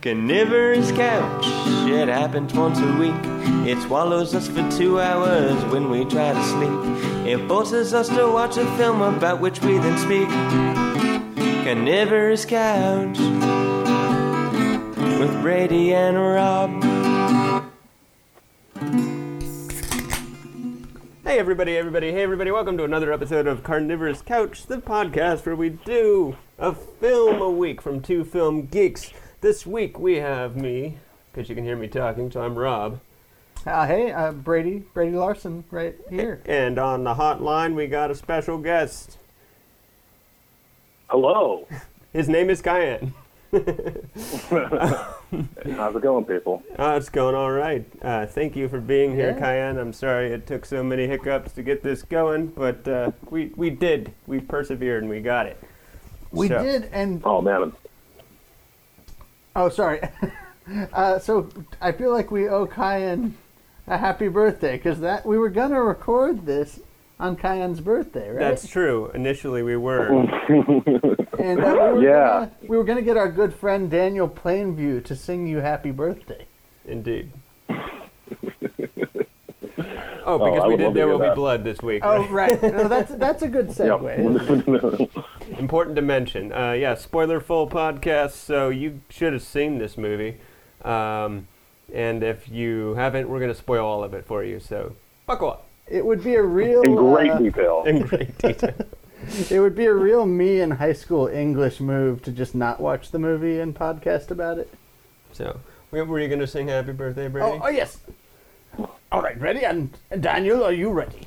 Carnivorous couch, it happens once a week. It swallows us for two hours when we try to sleep. It forces us to watch a film about which we then speak. Carnivorous couch with Brady and Rob. Hey everybody, everybody, hey everybody, welcome to another episode of Carnivorous Couch, the podcast where we do a film a week from two film geeks. This week we have me, because you can hear me talking, so I'm Rob. Uh, hey, uh, Brady, Brady Larson, right here. And on the hotline we got a special guest. Hello. His name is Cayenne. How's it going, people? Oh, it's going all right. Uh, thank you for being here, Yeah. Cayenne. I'm sorry it took so many hiccups to get this going, but uh, we, we did. We persevered and we got it. We So- did, and Oh man, oh, sorry. uh, so I feel like we owe Kyan a happy birthday because that we were gonna record this on Kyan's birthday, right? That's true. Initially we were. and uh, we were Yeah. gonna, we were gonna get our good friend Daniel Plainview to sing you happy birthday. Indeed. Oh, because I we did There hear Will Be. Blood this week. Oh, right? right. No, that's that's a good segue. Yep. Important to mention. Uh, yeah, spoiler full podcast, so you should have seen this movie. Um, and if you haven't, we're going to spoil all of it for you, so buckle up It would be a real In great uh, detail. in great detail. It would be a real me in high school English move to just not watch the movie and podcast about it. so, were were you going to sing Happy Birthday, Brady? Oh, oh yes. All right, ready? And and Daniel, are you ready?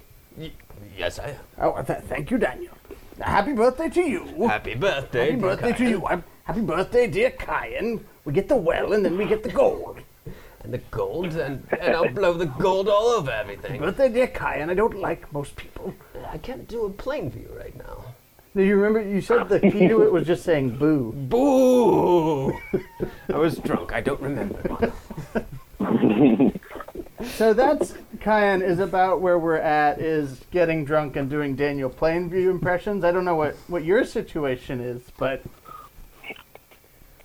yes, I am. Oh, th- thank you, Daniel. Happy birthday to you. Happy birthday. Happy birthday to you. I'm- Happy birthday, dear Kyan. We get the well and then we get the gold. And the gold, and, and I'll blow the gold all over everything. Happy birthday, dear Kyan. I don't like most people. I can't do a plain view right now. Do you remember you said the key to it was just saying boo? Boo! I was drunk. I don't remember. So that's Kyan is about where we're at is getting drunk and doing Daniel Plainview impressions. I don't know what, what your situation is, but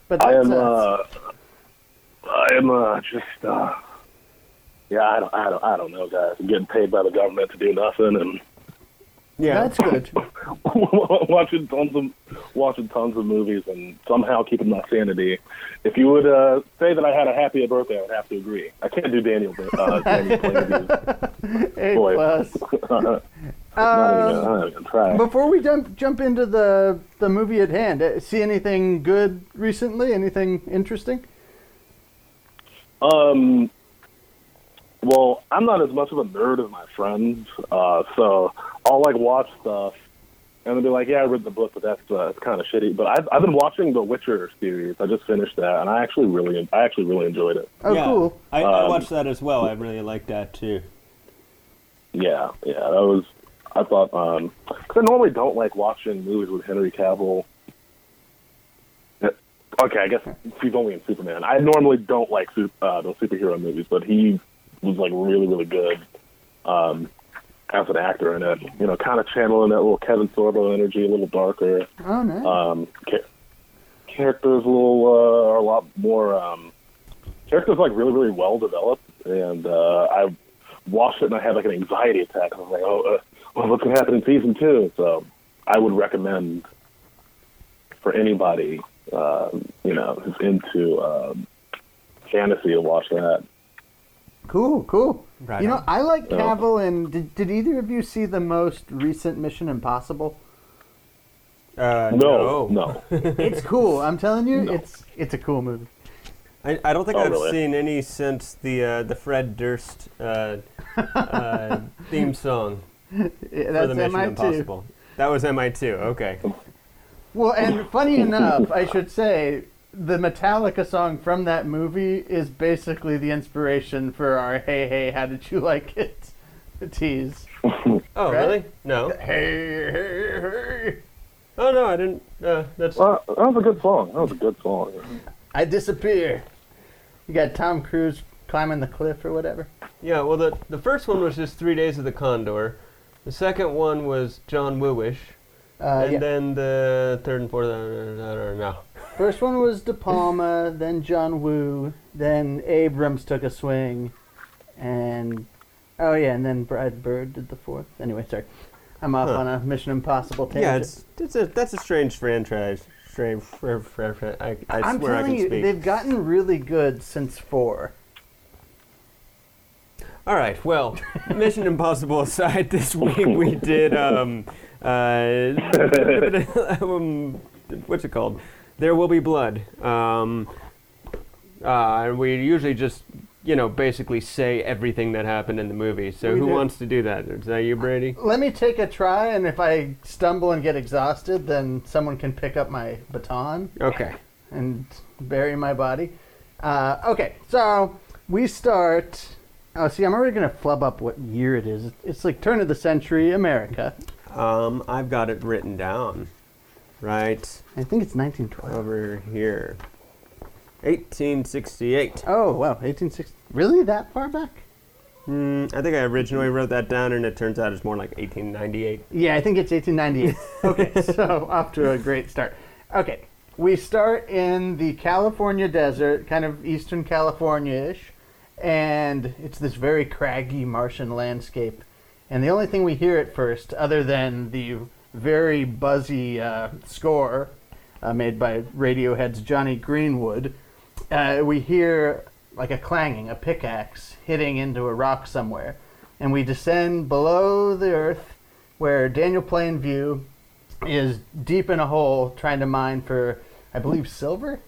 but I am. Uh, I am uh, just. Uh, yeah, I don't. I don't. I don't know, guys. I'm getting paid by the government to do nothing and Yeah. that's good. watching tons of watching tons of movies and somehow keeping my sanity. If you would uh, say that I had a happier birthday, I would have to agree. I can't do Daniel. Uh, Daniel A Boy. plus. Not even, not even try. Before we jump jump into the the movie at hand, uh, see anything good recently? Anything interesting? Um, well, I'm not as much of a nerd as my friends, uh, so I'll like watch stuff and they'll be like, "Yeah, I read the book, but that's uh, it's kind of shitty." But I've I've been watching the Witcher series. I just finished that, and I actually really I actually really enjoyed it. Oh, cool. I, I Um, watched that as well. I really liked that too. Yeah, yeah, that was. I thought um, because I normally don't like watching movies with Henry Cavill. Uh, Okay, I guess he's only in Superman. I normally don't like su- uh, those superhero movies, but he was like really, really good um, as an actor in it. You know, kind of channeling that little Kevin Sorbo energy, a little darker. Oh, nice. Um, ca- characters a little uh, are a lot more. Um, characters like really, really well developed, and uh, I watched it and I had like an anxiety attack. I was like, oh, uh, well, what's going to happen in season two? So I would recommend for anybody, uh, you know, who's into um, fantasy to watch that. Cool, cool. Right you know, on. I like Yeah. Cavill, and did, did either of you see the most recent Mission Impossible? Uh, No, no. It's cool. I'm telling you, No. it's it's a cool movie. I, I don't think Oh, I've really? seen any since the uh, the Fred Durst uh, uh, theme song Yeah, for the Mission MI2. Impossible. That was MI2. Okay. Well, and funny enough, I should say, the Metallica song from that movie is basically the inspiration for our "Hey Hey, How Did You Like It?" tease. Oh, Right? really? No. Hey hey hey, Oh no, I didn't. Uh, that's Well, that was a good song. That was a good song. I disappear. You got Tom Cruise climbing the cliff or whatever. yeah. Well, the the first one was just Three Days of the Condor. The second one was John Wooish, Uh, and yeah. then the third and fourth. I don't know. First one was De Palma, then John Woo, then Abrams took a swing, and oh yeah, and then Brad Bird did the fourth. Anyway, sorry, I'm off Huh. on a Mission Impossible tangent. Yeah, it's it's a that's a strange franchise. Strange. fr- fr- fr- I, I I'm swear I telling can you, speak. they've gotten really good since four. All right. Well, Mission Impossible aside, this week we did um, uh, um, what's it called? There will be blood. Um, uh, and we usually just you know basically say everything that happened in the movie. So We who do. wants to do that? Is that you, Brady? Let me take a try, and if I stumble and get exhausted, then someone can pick up my baton Okay. and bury my body. Uh, okay, so we start. Oh, see, I'm already gonna flub up what year it is. It's like turn of the century America. Um, I've got it written down. Right I think it's 1912. over here. 1868. Oh wow, 1860. Really, that far back? Hmm, I think I originally wrote that down, and it turns out it's more like 1898. Yeah, I think it's 1898. okay, so off to a great start. Okay, we start in the California desert, kind of eastern California-ish, and it's this very craggy Martian landscape. And the only thing we hear at first, other than the very buzzy uh, score uh, made by Radiohead's Jonny Greenwood, uh, we hear like a clanging, a pickaxe hitting into a rock somewhere. And we descend below the earth where Daniel Plainview is deep in a hole trying to mine for, I believe, silver?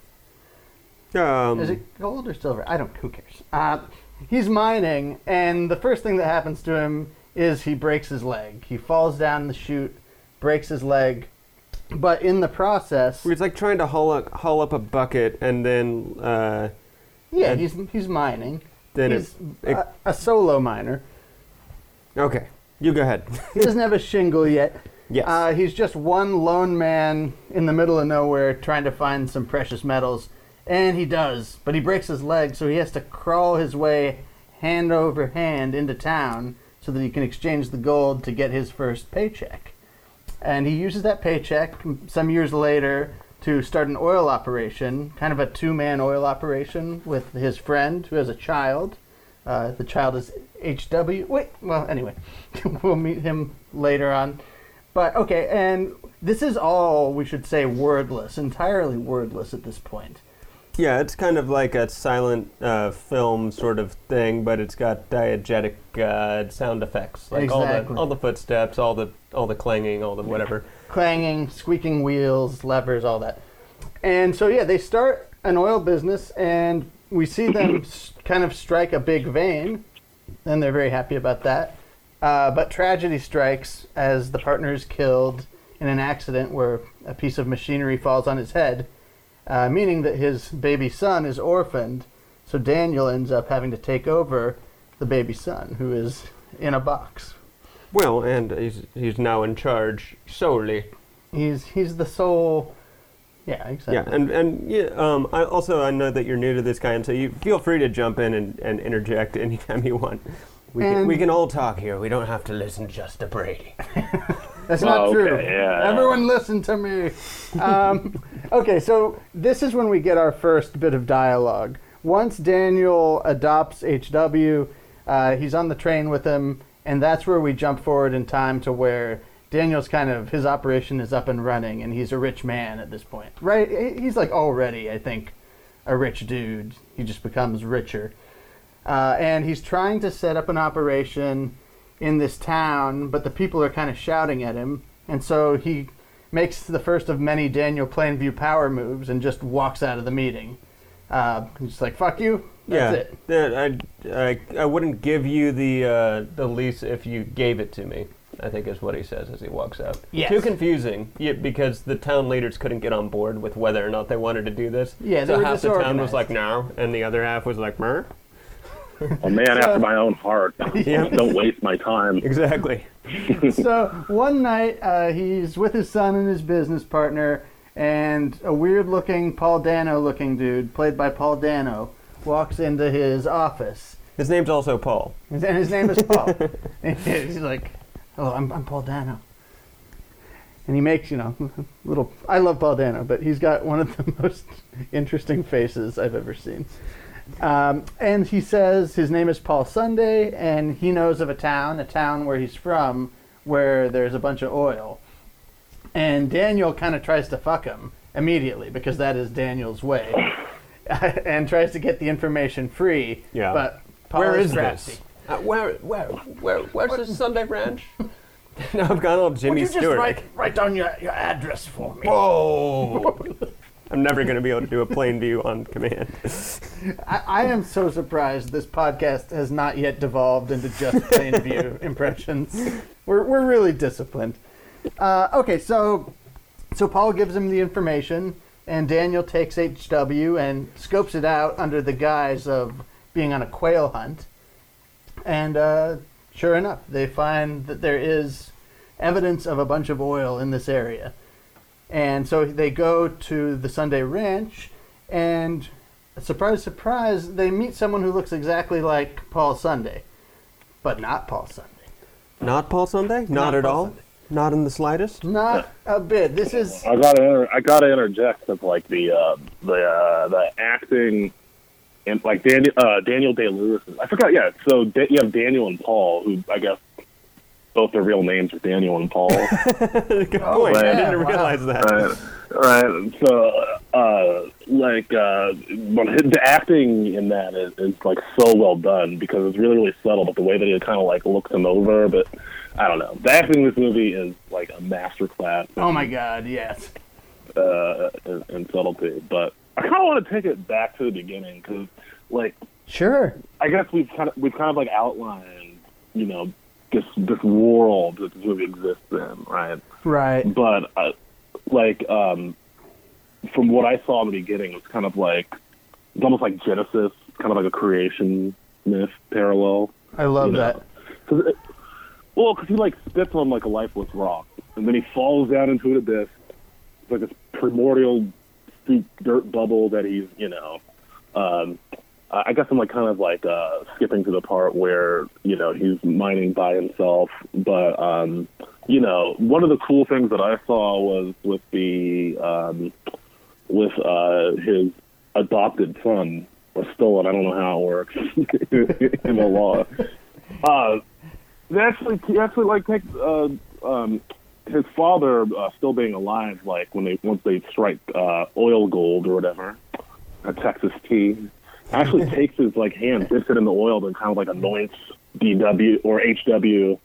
Um, Is it gold or silver? I don't. Who cares? Uh, he's mining, and the first thing that happens to him is he breaks his leg. He falls down the chute, breaks his leg, but in the process, It's like trying to haul up, haul up a bucket and then uh, yeah, he's he's mining. then he's it, it, a, a solo miner. okay. You go ahead. He doesn't have a shingle yet. yes. Uh, he's just one lone man in the middle of nowhere trying to find some precious metals. And he does, but he breaks his leg, so he has to crawl his way hand over hand into town so that he can exchange the gold to get his first paycheck. And he uses that paycheck some years later to start an oil operation, kind of a two man oil operation with his friend who has a child. Uh, the child is HW. Wait, well, anyway, we'll meet him later on. But okay, and this is all we should say wordless, entirely wordless at this point. Yeah, it's kind of like a silent uh, film sort of thing, but it's got diegetic uh, sound effects, like all Exactly. the all the footsteps, all the all the clanging, all the whatever. clanging, squeaking wheels, levers, all that. And so, yeah, they start an oil business, and we see them s- kind of strike a big vein, and they're very happy about that. Uh, but tragedy strikes as the partner is killed in an accident where a piece of machinery falls on his head, uh, meaning that his baby son is orphaned. So Daniel ends up having to take over the baby son, who is in a box. Well, and he's he's now in charge solely. He's he's the sole. Yeah, exactly. Yeah, and and yeah, um, I also I know that you're new to this guy, and so you feel free to jump in and, and interject anytime you want. We can, we can all talk here. We don't have to listen just to Brady. That's not Oh, true. yeah. Everyone listen to me. Um, okay, so this is when we get our first bit of dialogue. Once Daniel adopts HW, uh, he's on the train with him, and that's where we jump forward in time to where Daniel's kind of his operation is up and running, and he's a rich man at this point. Right? He's like already, I think, a rich dude. He just becomes richer. Uh, and he's trying to set up an operation in this town, but the people are kind of shouting at him, and so he makes the first of many Daniel Plainview power moves and just walks out of the meeting. Uh, he's like, "Fuck you." That's yeah, it. I, I I wouldn't give you the uh, the lease if you gave it to me. I think is what he says as he walks out. Yes. Too confusing, yeah, because the town leaders couldn't get on board with whether or not they wanted to do this. Yeah, so half the town was like no, and the other half was like mer. A man after my own heart. Yeah. Don't waste my time. Exactly. so one night uh, he's with his son and his business partner, and a weird-looking Paul Dano-looking dude, played by Paul Dano, walks into his office. His name's also Paul. And his name is Paul. and he's like, "Oh, I'm, I'm Paul Dano." and he makes you know little. I love Paul Dano, but he's got one of the most interesting faces I've ever seen. Um, and he says his name is Paul Sunday, and he knows of a town, a town where he's from, where there's a bunch of oil. And Daniel kind of tries to fuck him immediately because that is Daniel's way, and tries to get the information free. Yeah. But Paul Where is crafty. this? Uh, where, where, where, where's this Sunday Ranch? now I've got old Jimmy Would you just write, write down your, your address for me? Whoa! I'm never going to be able to do a plain view on command. I, I am so surprised this podcast has not yet devolved into just plain view impressions. We're, we're really disciplined. Uh, okay, so so Paul gives him the information, and Daniel takes HW and scopes it out under the guise of being on a quail hunt. And uh, sure enough, they find that there is evidence of a bunch of oil in this area. And so they go to the Sunday Ranch, and surprise, surprise, they meet someone who looks exactly like Paul Sunday, but not Paul Sunday. Not Paul Sunday? Not, Not at Paul all? Sunday. Not in the slightest? Not a bit. This is I gotta inter- I gotta interject that like the uh, the uh, the acting and like Daniel uh, Daniel Day Lewis. I forgot. Yeah, so da- you have Daniel and Paul, who I guess both their real names are Daniel and Paul. Good Oh, point. I didn't wow. realize that. right, right. So uh, like uh, but the acting in that is, is like so well done because it's really really subtle, but the way that he kind of like looks him over, but. I don't know. The acting in this movie is like a masterclass. oh my god, yes. uh, and, and subtlety. But I kind of want to take it back to the beginning because, like, Sure. I guess we've kind of we've kind of like outlined, you know, this this world that this movie exists in, right? Right. But uh, like, um, from what I saw in the beginning, it's kind of like it's almost like Genesis, kind of like a creation myth parallel. I love you know? that. 'Cause it- well, because he like spits on like a lifeless rock, and then he falls down into an abyss. It's like this primordial dirt bubble that he's, you know. Um, I guess I'm like kind of like uh, skipping to the part where you know he's mining by himself, but um, you know one of the cool things that I saw was with the um, with uh, his adopted son or stolen. I don't know how it works in the law. Uh, they actually, he actually like take uh, um, his father uh, still being alive. Like when they once they strike uh, oil gold or whatever, a Texas tea, actually takes his like hand, dips it in the oil, and kind of like anoints DW or HW.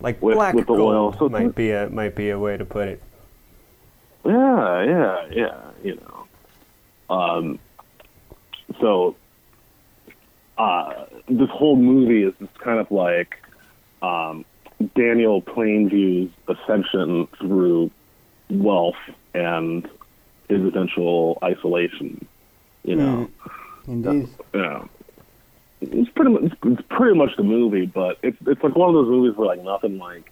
Like With- black with the oil. So- might be a might be a way to put it. Yeah, yeah, yeah. You know, um, so uh, this whole movie is just kind of like um, Daniel Plainview's ascension through wealth and his eventual isolation. You know, Indeed. yeah. It's pretty much it's pretty much the movie, but it's it's like one of those movies where like nothing like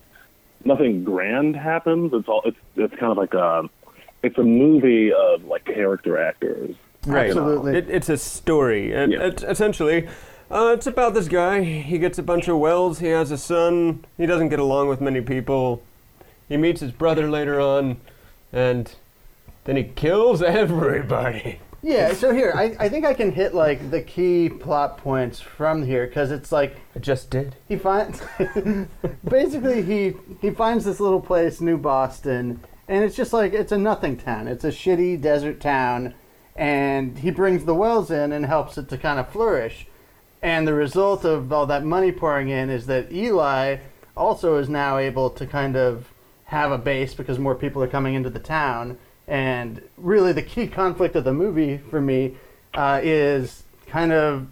nothing grand happens. It's all it's it's kind of like a it's a movie of like character actors. Right. Absolutely. It, it's a story. It, Yeah. it, essentially, uh, it's about this guy. He gets a bunch of wells. He has a son. He doesn't get along with many people. He meets his brother later on, and then he kills everybody. Yeah, so here, I, I think I can hit like the key plot points from here because it's like I just did. he finds basically he he finds this little place, New Boston, and it's just like it's a nothing town. It's a shitty desert town, and he brings the wells in and helps it to kind of flourish. And the result of all that money pouring in is that Eli also is now able to kind of have a base because more people are coming into the town. And really, the key conflict of the movie for me uh, is kind of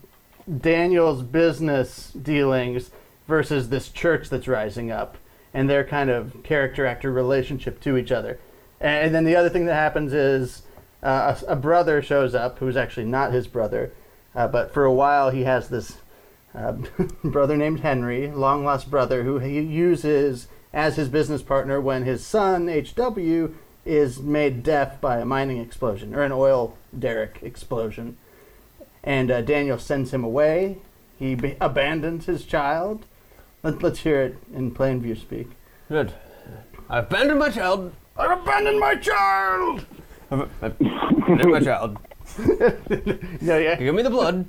Daniel's business dealings versus this church that's rising up and their kind of character actor relationship to each other. And then the other thing that happens is uh, a, a brother shows up who's actually not his brother, uh, but for a while he has this uh, brother named Henry, long lost brother, who he uses as his business partner when his son, H.W., is made deaf by a mining explosion or an oil derrick explosion and uh, Daniel sends him away. He be- abandons his child. Let, let's hear it in plain view speak. Good. I abandoned my child. I've abandoned my child. Abandon my child. Yeah, yeah. Give me the blood.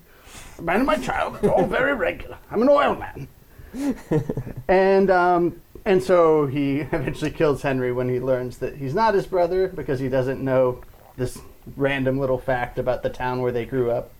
Abandoned my child. It's all very regular. I'm an oil man. and um, and so he eventually kills Henry when he learns that he's not his brother because he doesn't know this random little fact about the town where they grew up.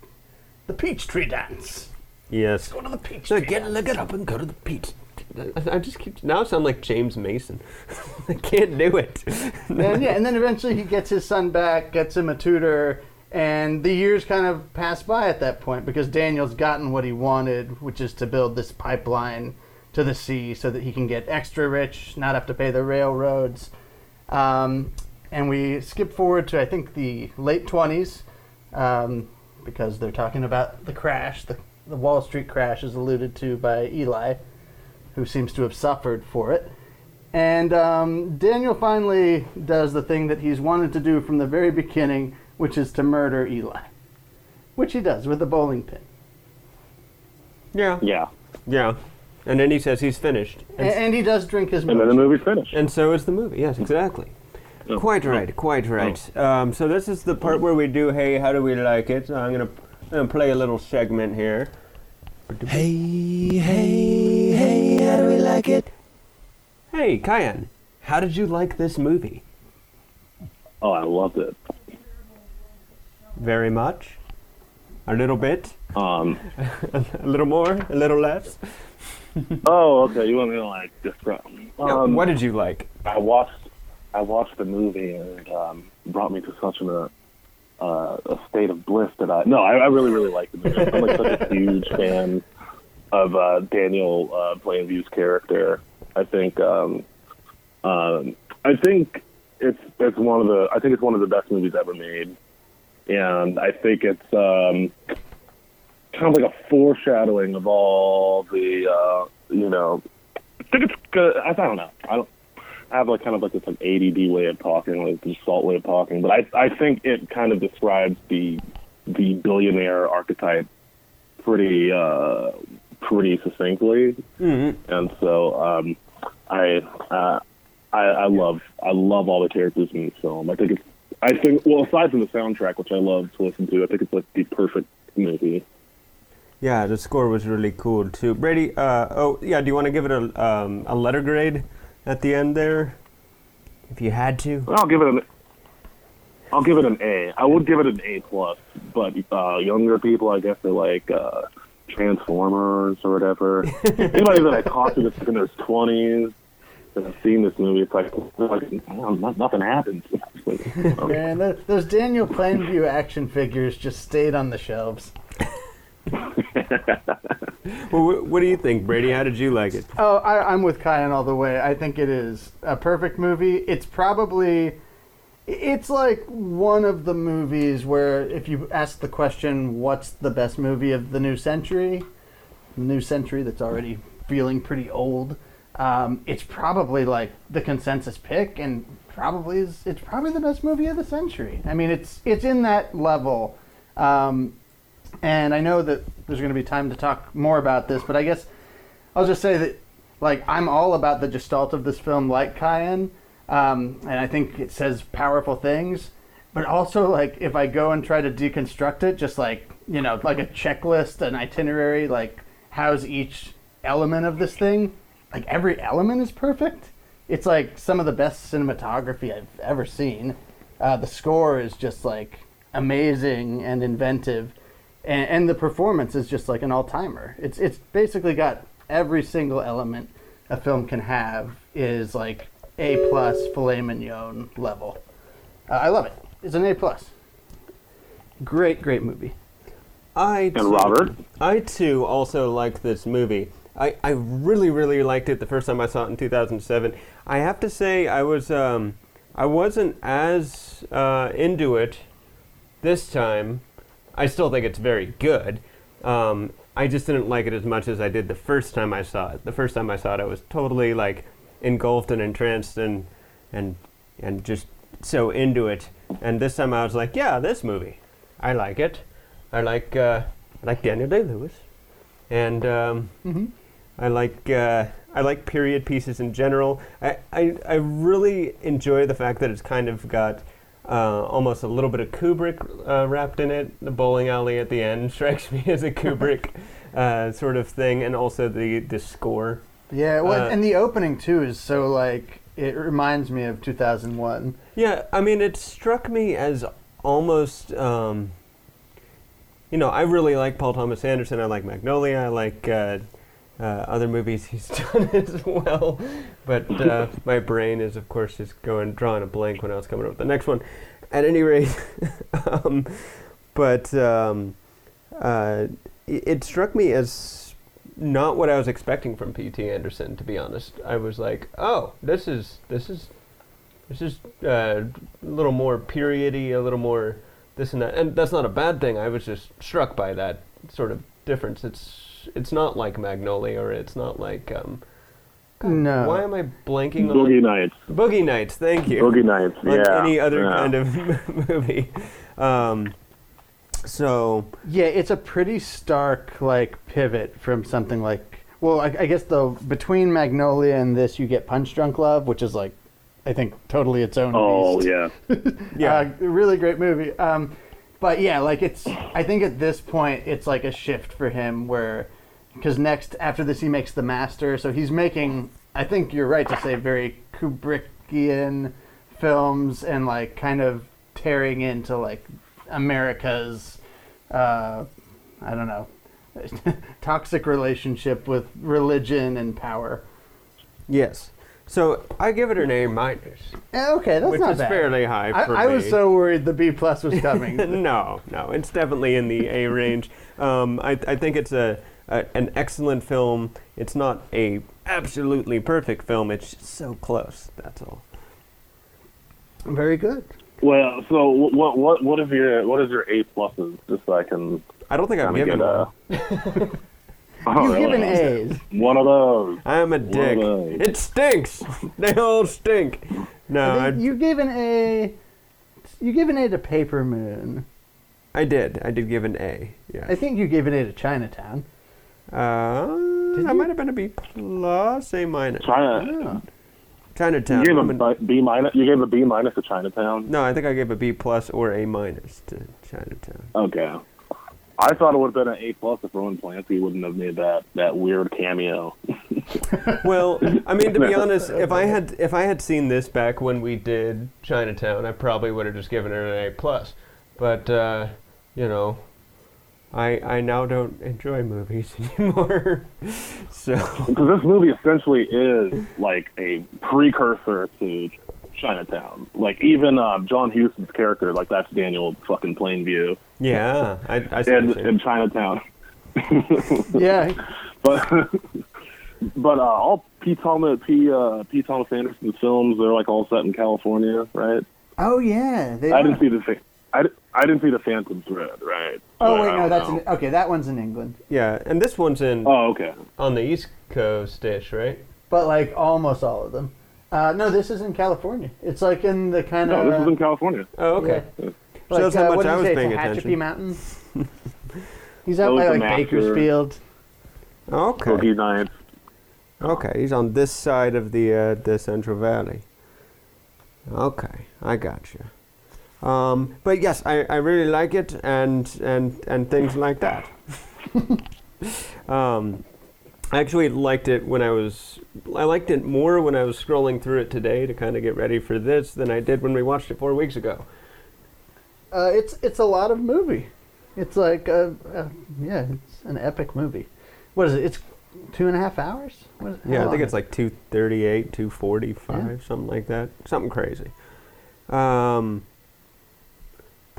The peach tree dance. Yes. Go to the peach So tree. get dance. look it up and go to the peach. I I just keep now I sound like James Mason. I can't do it. and yeah, and then eventually he gets his son back, gets him a tutor, and the years kind of pass by at that point because Daniel's gotten what he wanted, which is to build this pipeline to the sea so that he can get extra rich, not have to pay the railroads. Um, and we skip forward to I think the late twenties, um, because they're talking about the crash, the, the Wall Street crash is alluded to by Eli, who seems to have suffered for it. And um, Daniel finally does the thing that he's wanted to do from the very beginning, which is to murder Eli. Which he does with a bowling pin. Yeah. Yeah. Yeah. And then he says he's finished. And, And, and he does drink his milk. And then the movie's finished. and so is the movie. Yes, exactly. Quite right, quite right. Um, so this is the part where we do, hey, how do we like it? So I'm gonna, I'm gonna play a little segment here. Hey, hey, hey, how do we like it? Hey, Kyan, how did you like this movie? Oh, I loved it. Very much. A little bit. Um, A little more. A little less. oh, okay. You want me to like describe? Um, what did you like? I watched I watched the movie and it um, brought me to such an, uh, uh, a state of bliss that I no I, I really really liked the movie. I'm like such a huge fan of uh, Daniel uh, Plainview's character. I think um, um, I think it's it's one of the I think it's one of the best movies ever made, and I think it's um, kind of like a foreshadowing of all the uh, you know I think it's good. I, I don't know. I don't. I have like kind of like this like ADD way of talking, like this salt way of talking, but I I think it kind of describes the the billionaire archetype pretty uh pretty succinctly, Mm-hmm. and so um I uh I I love I love all the characters in the film. I think it's I think well aside from the soundtrack, which I love to listen to, I think it's like the perfect movie. Yeah, the score was really cool too. Brady, uh, oh yeah, do you want to give it a um, a letter grade at the end there, if you had to? I'll give it an. I'll give it an A. I would give it an A plus, but uh, younger people, I guess, they're like uh, Transformers or whatever. Anybody that I talk to that's in their twenties that have seen this movie, it's like, like well, nothing happens. Like, okay. Man, those, those Daniel Plainview action figures just stayed on the shelves. Well, what do you think, Brady? How did you like it? Oh, I, I'm with Kyan all the way. I think it is a perfect movie. It's probably, it's like one of the movies where if you ask the question, what's the best movie of the new century, new century that's already feeling pretty old, um, it's probably like the consensus pick, and probably is it's probably the best movie of the century. I mean, it's it's in that level. Um, and I know that there's going to be time to talk more about this, but I guess I'll just say that, like, I'm all about the gestalt of this film, like Cayenne, um, and I think it says powerful things. But also, like, if I go and try to deconstruct it, just like you know, like a checklist, an itinerary, like how's each element of this thing? Like every element is perfect. It's like some of the best cinematography I've ever seen. Uh, the score is just like amazing and inventive, and, and the performance is just like an all timer. It's it's basically got every single element a film can have is like A plus filet mignon level. Uh, I love it. It's an A plus. Great, great movie. I too, And Robert? I too also like this movie. I, I really really liked it the first time I saw it in 2007. I have to say I was um, I wasn't as uh, into it this time. I still think it's very good. Um, I just didn't like it as much as I did the first time I saw it. The first time I saw it, I was totally like engulfed and entranced and and and just so into it. And this time I was like, yeah, this movie, I like it. I like uh, I like Daniel Day Lewis, and um, I like uh, I like period pieces in general. I, I I really enjoy the fact that it's kind of got uh, almost a little bit of Kubrick uh, wrapped in it. The bowling alley at the end strikes me as a Kubrick uh, sort of thing, and also the the score. Yeah, well, Uh, and the opening too is so like it reminds me of 2001. Yeah, I mean, it struck me as almost. Um, you know, I really like Paul Thomas Anderson. I like Magnolia. I like uh, other movies he's done as well. But uh, my brain is, of course, just going drawing a blank when I was coming up with the next one. At any rate, um, but um, uh, it, it struck me as not what I was expecting from P.T. Anderson. To be honest, I was like, "Oh, this is this is this is uh, a little more periody, a little more this and that." And that's not a bad thing. I was just struck by that sort of difference. It's it's not like Magnolia, or it's not like um, God, No. Why am I blanking Boogie on Nights. Boogie Nights? Thank you Boogie Nights. on yeah. any other yeah. kind of movie. Um, so Yeah, it's a pretty stark like pivot from something like well, I, I guess though between Magnolia and this, you get Punch Drunk Love, which is like I think totally its own. Oh beast. yeah. yeah, Uh, really great movie. Um, but yeah, like it's. I think at this point it's like a shift for him where, because next after this he makes The Master, so he's making. I think you're right to say very Kubrickian films and like kind of tearing into like America's. Uh, I don't know. toxic relationship with religion and power. yes. So I give it an A minus, Eh, Okay, that's which not is bad. fairly high I, for I me. was so worried the B plus was coming. no, no, it's definitely in the A range. Um, I, I think it's a, a an excellent film. It's not a absolutely perfect film. It's just so close. That's all. Very good. Well, so what what what is your what is your A pluses? Just so I can I don't think I've kind of given get one. a. Oh, You've really? given A's. One of those. I'm a of dick. It stinks. they all stink. No, I I, you gave an A. You gave an A to Paper Moon. I did. I did give an A. Yeah. I think you gave an A to Chinatown. Uh, Did that you? might have been a B plus, A minus. China. Oh. Chinatown. You gave I'm a B minus. You gave a B minus to Chinatown. no, I think I gave a B plus or A minus to Chinatown. Okay. I thought it would have been an A plus if Roman Polanski wouldn't have made that that weird cameo. Well, I mean, to be honest, if I had if I had seen this back when we did Chinatown, I probably would have just given it an A plus. But uh, you know, I I now don't enjoy movies anymore. so Because this movie essentially is like a precursor to Chinatown. Like even uh, John Huston's character, like that's Daniel fucking Plainview yeah, I, I see what in, you're saying. in Chinatown. Yeah. But but uh, all P. Thomas P. Uh, P. Thomas Anderson's films they're like all set in California, right? Oh yeah. They I are. didn't see the fa- I, I didn't see the Phantom Thread, right? Oh So wait, no, that's know. in, okay. That one's in England, Yeah, and this one's in Oh, okay. on the East Coast ish, right? but like almost all of them. Uh, no, this is in California. It's like in the kind No, of. this is in California. Oh, okay. Yeah. Shows how uh, much what did I you was say, paying Tehachapi attention. Mountains. He's out Those by like Bakersfield. Okay. Boogie Nights. Okay, he's on this side of the uh, the Central Valley. Okay, I got you. Um, but yes, I, I really like it and and and things like that. um, I actually liked it when I was I liked it more when I was scrolling through it today to kind of get ready for this than I did when we watched it four weeks ago. Uh, it's it's a lot of movie. It's like a, a yeah, it's an epic movie. What is it? It's two and a half hours. What is, Yeah, I think it's like 238, 245, something like that. Something crazy. Um,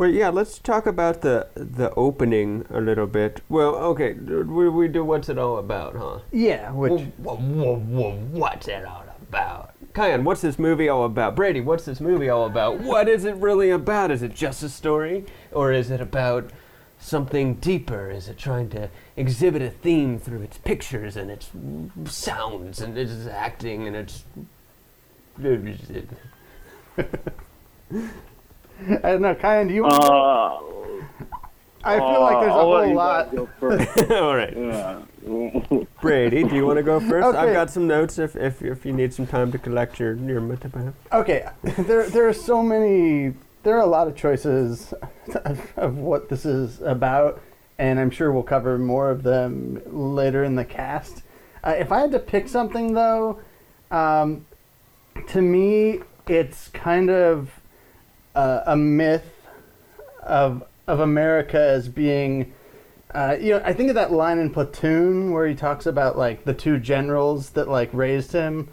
but yeah, let's talk about the the opening a little bit. Well, okay, we, we do what's it all about, huh? Yeah, which Wha- wha- wha- what's it all about? Kyan, what's this movie all about? Brady, what's this movie all about? What is it really about? Is it just a story? Or is it about something deeper? Is it trying to exhibit a theme through its pictures and its sounds and its acting and its. I don't know. Kyan, do you? Want uh, I feel like there's a I'll whole you lot. go first. all right. yeah. Brady, do you want to go first? I've got some notes if, if, if you need some time to collect your your metapan. Okay, there there are so many. There are a lot of choices of, of what this is about, and I'm sure we'll cover more of them later in the cast. Uh, if I had to pick something, though, um, to me, it's kind of uh, a myth of of America as being. Uh, you know, I think of that line in Platoon where he talks about like the two generals that like raised him,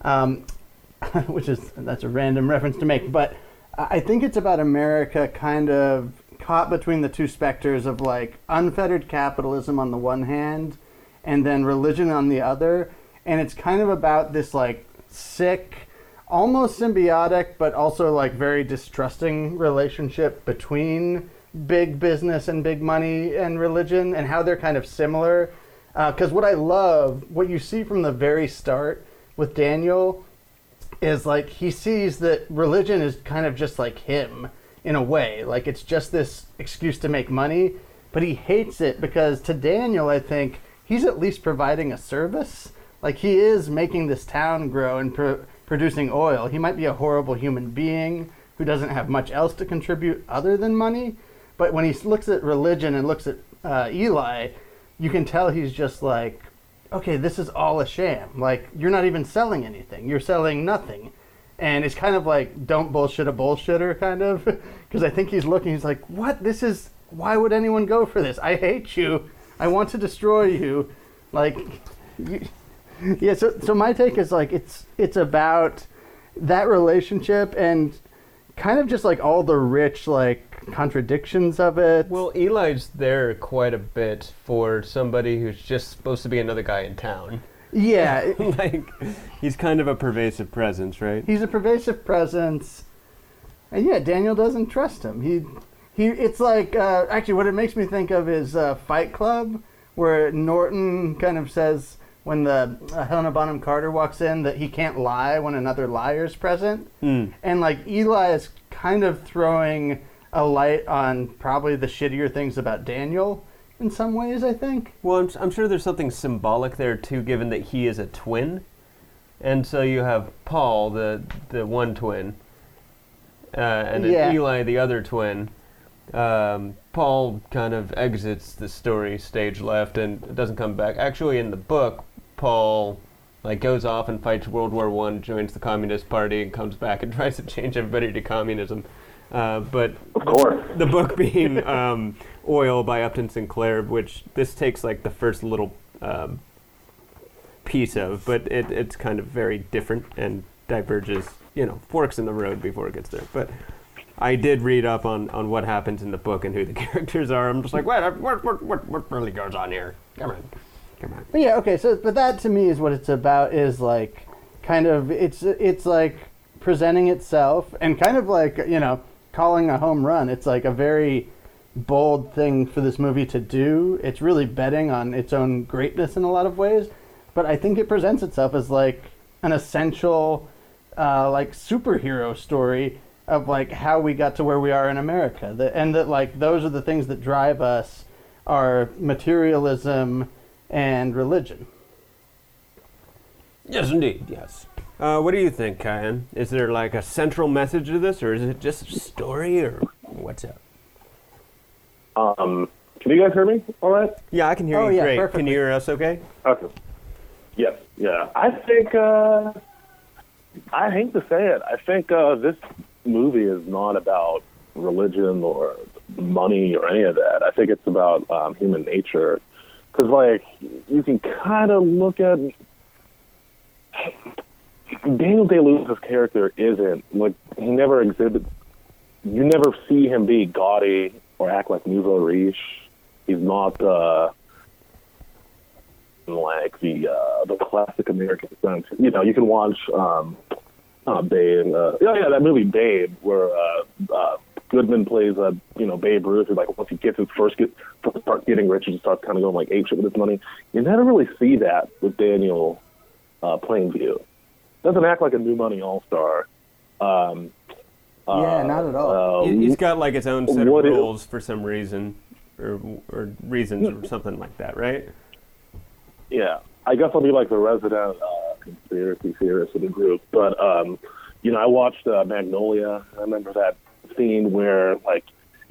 um, which is that's a random reference to make, but I I think it's about America kind of caught between the two specters of like unfettered capitalism on the one hand, and then religion on the other, and it's kind of about this like sick, almost symbiotic, but also like very distrusting relationship between big business and big money and religion, and how they're kind of similar. Uh, because what I love, what you see from the very start with Daniel, is like he sees that religion is kind of just like him in a way. Like it's just this excuse to make money, but he hates it because to Daniel, I think he's at least providing a service. Like he is making this town grow and pro- producing oil. He might be a horrible human being who doesn't have much else to contribute other than money, but when he looks at religion and looks at uh, Eli, you can tell he's just like, okay, this is all a sham. Like, you're not even selling anything. You're selling nothing. And it's kind of like, don't bullshit a bullshitter, kind of. Because I think he's looking, he's like, what? This is, why would anyone go for this? I hate you. I want to destroy you. Like, you, yeah, so, so my take is like, it's, it's about that relationship and kind of just like all the rich, like, contradictions of it. Well, Eli's there quite a bit for somebody who's just supposed to be another guy in town. yeah, like, he's kind of a pervasive presence, right? He's a pervasive presence, and yeah, Daniel doesn't trust him. He, he. It's like uh, actually, what it makes me think of is uh, Fight Club, where Norton kind of says when the uh, Helena Bonham Carter walks in that he can't lie when another liar's present, Hmm. and like Eli is kind of throwing a light on probably the shittier things about Daniel in some ways. I think. Well, I'm, I'm sure there's something symbolic there too, given that he is a twin, and so you have Paul, the the one twin, uh, and then Yeah. Eli, the other twin. Um, Paul kind of exits the story stage left and doesn't come back. Actually, in the book, Paul like goes off and fights World War One, joins the Communist Party, and comes back and tries to change everybody to communism. Uh, but Of course. the book being um, Oil by Upton Sinclair, which this takes like the first little um, piece of, but it, it's kind of very different and diverges, you know, forks in the road before it gets there. But I did read up on, on what happens in the book and who the characters are. I'm just like, what, what, what, what, what really goes on here? Come on. Come on. But yeah, okay. So, but that to me is what it's about. Is like kind of it's it's like presenting itself and kind of like you know calling a home run. It's like a very bold thing for this movie to do. It's really betting on its own greatness in a lot of ways. But I think it presents itself as like an essential, uh, like superhero story of like how we got to where we are in America. That, and that like those are the things that drive us are materialism and religion. Yes, indeed. Yes. Uh, what do you think, Kyan? Is there like a central message to this, or is it just a story, or what's up? Um, can you guys hear me? All right. Yeah, I can hear Oh, you yeah, great. Can you hear us okay? Okay. Yes. Yeah. I think. Uh, I hate to say it. I think uh, this movie is not about religion or money or any of that. I think it's about um, human nature. Because, like, you can kind of look at Daniel Day Lewis's character isn't like he never exhibits. You never see him be gaudy or act like nouveau riche. He's not uh, like the uh, the classic American sense. You know, you can watch um, uh, Babe. Uh, yeah, yeah, that movie Babe, where uh, uh, Goodman plays uh, you know Babe Ruth, who like once he gets his first get first start getting rich, he just starts kind of going like ape shit with his money. You never really see that with Daniel uh, Plainview. Doesn't act like a new money all star. Um, Yeah, uh, not at all. uh, He- He's got like his own set of What is- rules for some reason, or or reasons or something like that, right? yeah, I guess I'll be like the resident uh, conspiracy theorist of the group. But um, you know, I watched uh, Magnolia. I remember that scene where like,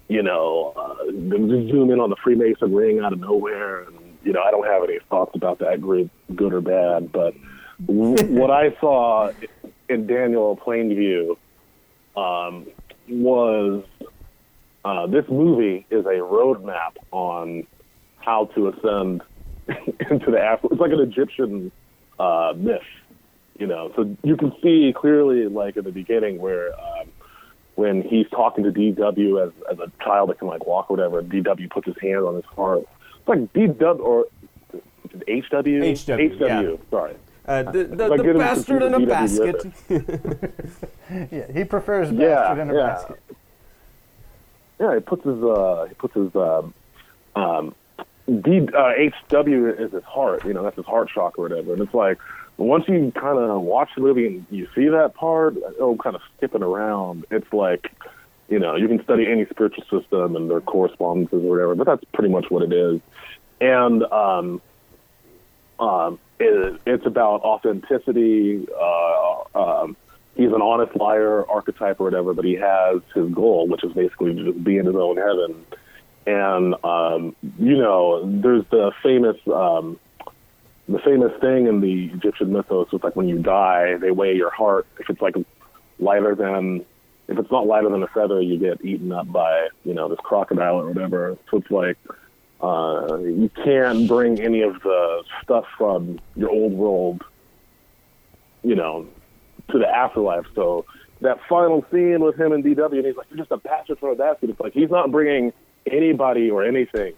you know, uh, zoom in on the Freemason ring out of nowhere, and you know, I don't have any thoughts about that group, good or bad. But what I saw in Daniel Plainview um, was uh, this movie is a roadmap on how to ascend into the after. It's like an Egyptian uh, myth, you know. So you can see clearly, like in the beginning, where um, when he's talking to DW as, as a child that can like walk or whatever, DW puts his hand on his heart. It's like DW or HW. HW, HW. Sorry. Uh, the the, Like the bastard in a confused basket. Yeah, he prefers Yeah, bastard in a yeah. basket. Yeah, he puts his uh, he puts his um, um, D, uh, HW is his heart. You know, that's his heart chakra or whatever. And it's like once you kind of watch the movie and you see that part, oh, kind of skipping around. It's like you know, you can study any spiritual system and their correspondences or whatever, but that's pretty much what it is. And um, um, it, it's about authenticity. Uh, um, he's an honest liar archetype or whatever, but he has his goal, which is basically to just be in his own heaven. And um, you know, there's the famous um, the famous thing in the Egyptian mythos was like when you die, they weigh your heart. If it's like lighter than if it's not lighter than a feather, you get eaten up by you know this crocodile or whatever. So it's like uh, you can't bring any of the stuff from your old world, you know, to the afterlife. So that final scene with him and DW, and he's like, "You're just a bastard from a basket." It's like he's not bringing anybody or anything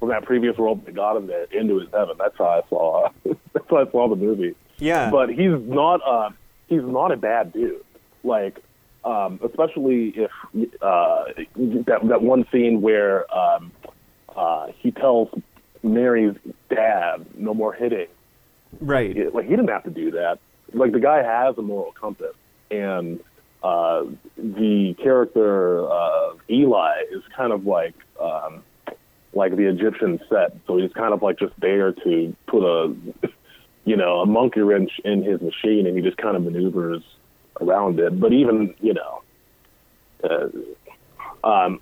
from that previous world that got him there into his heaven. That's how I saw. that's how I saw the movie. Yeah. But he's not. Uh, he's not a bad dude. Like, um, especially if uh, that that one scene where um, uh, he tells Mary's dad, "No more hitting." right. It- like he didn't have to do that. Like the guy has a moral compass, and uh, the character uh, Eli is kind of like um, like the Egyptian set. So he's kind of like just there to put a you know a monkey wrench in his machine, and he just kind of maneuvers around it. But even you know, uh, um,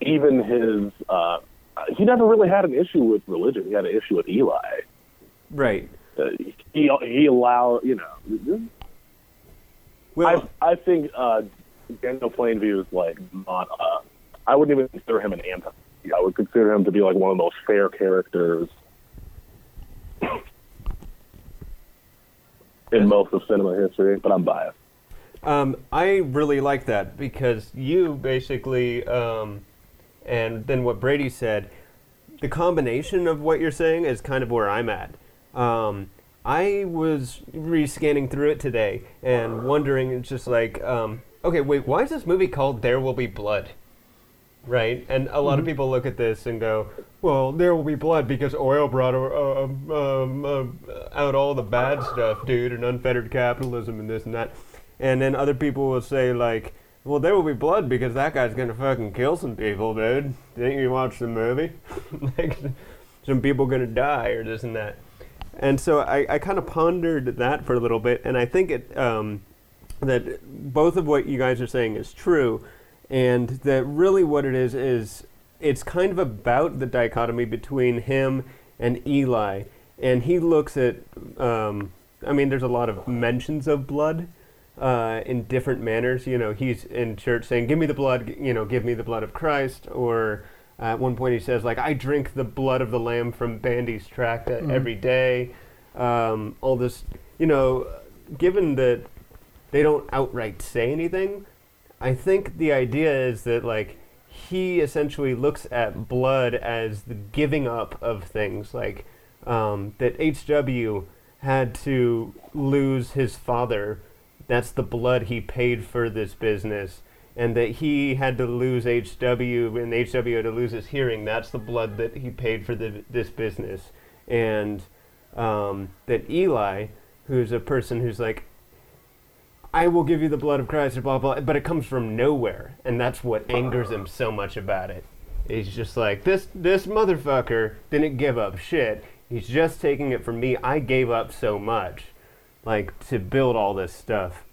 even his uh, he never really had an issue with religion. He had an issue with Eli Right. uh, he he allow you know. Well, I I think uh, Daniel Plainview is like not. Uh, I wouldn't even consider him an anti. I would consider him to be like one of the most fair characters in most of cinema history. But I'm biased. Um, I really like that because you basically, um, and then what Brady said, the combination of what you're saying is kind of where I'm at. Um, I was re-scanning through it today and wondering, it's just like, um, okay, wait, why is this movie called There Will Be Blood? Right, and a lot of people look at this and go, "Well, there will be blood because oil brought uh, um, um, uh, out all the bad stuff, dude, and unfettered capitalism and this and that." And then other people will say like, "Well, there will be blood because that guy's gonna fucking kill some people, dude." Didn't you watch the movie? like, some people gonna die or this and that. And so I, I kind of pondered that for a little bit, and I think it um, that both of what you guys are saying is true, and that really what it is is it's kind of about the dichotomy between him and Eli, and he looks at. Um, I mean, there's a lot of mentions of blood uh, in different manners. You know, he's in church saying, "Give me the blood," g- you know, "Give me the blood of Christ," or at one point he says, "Like I drink the blood of the lamb from Bandy's tract uh, every day." Um, all this, you know, given that they don't outright say anything, I think the idea is that like he essentially looks at blood as the giving up of things, like um, that HW had to lose his father. That's the blood he paid for this business. And that he had to lose HW, and HW had to lose his hearing. That's the blood that he paid for the, this business. And um, that Eli, who's a person who's like, I will give you the blood of Christ, or blah, blah, but it comes from nowhere. And that's what angers him so much about it. He's just like, this, this motherfucker didn't give up shit. He's just taking it from me. I gave up so much, like to build all this stuff.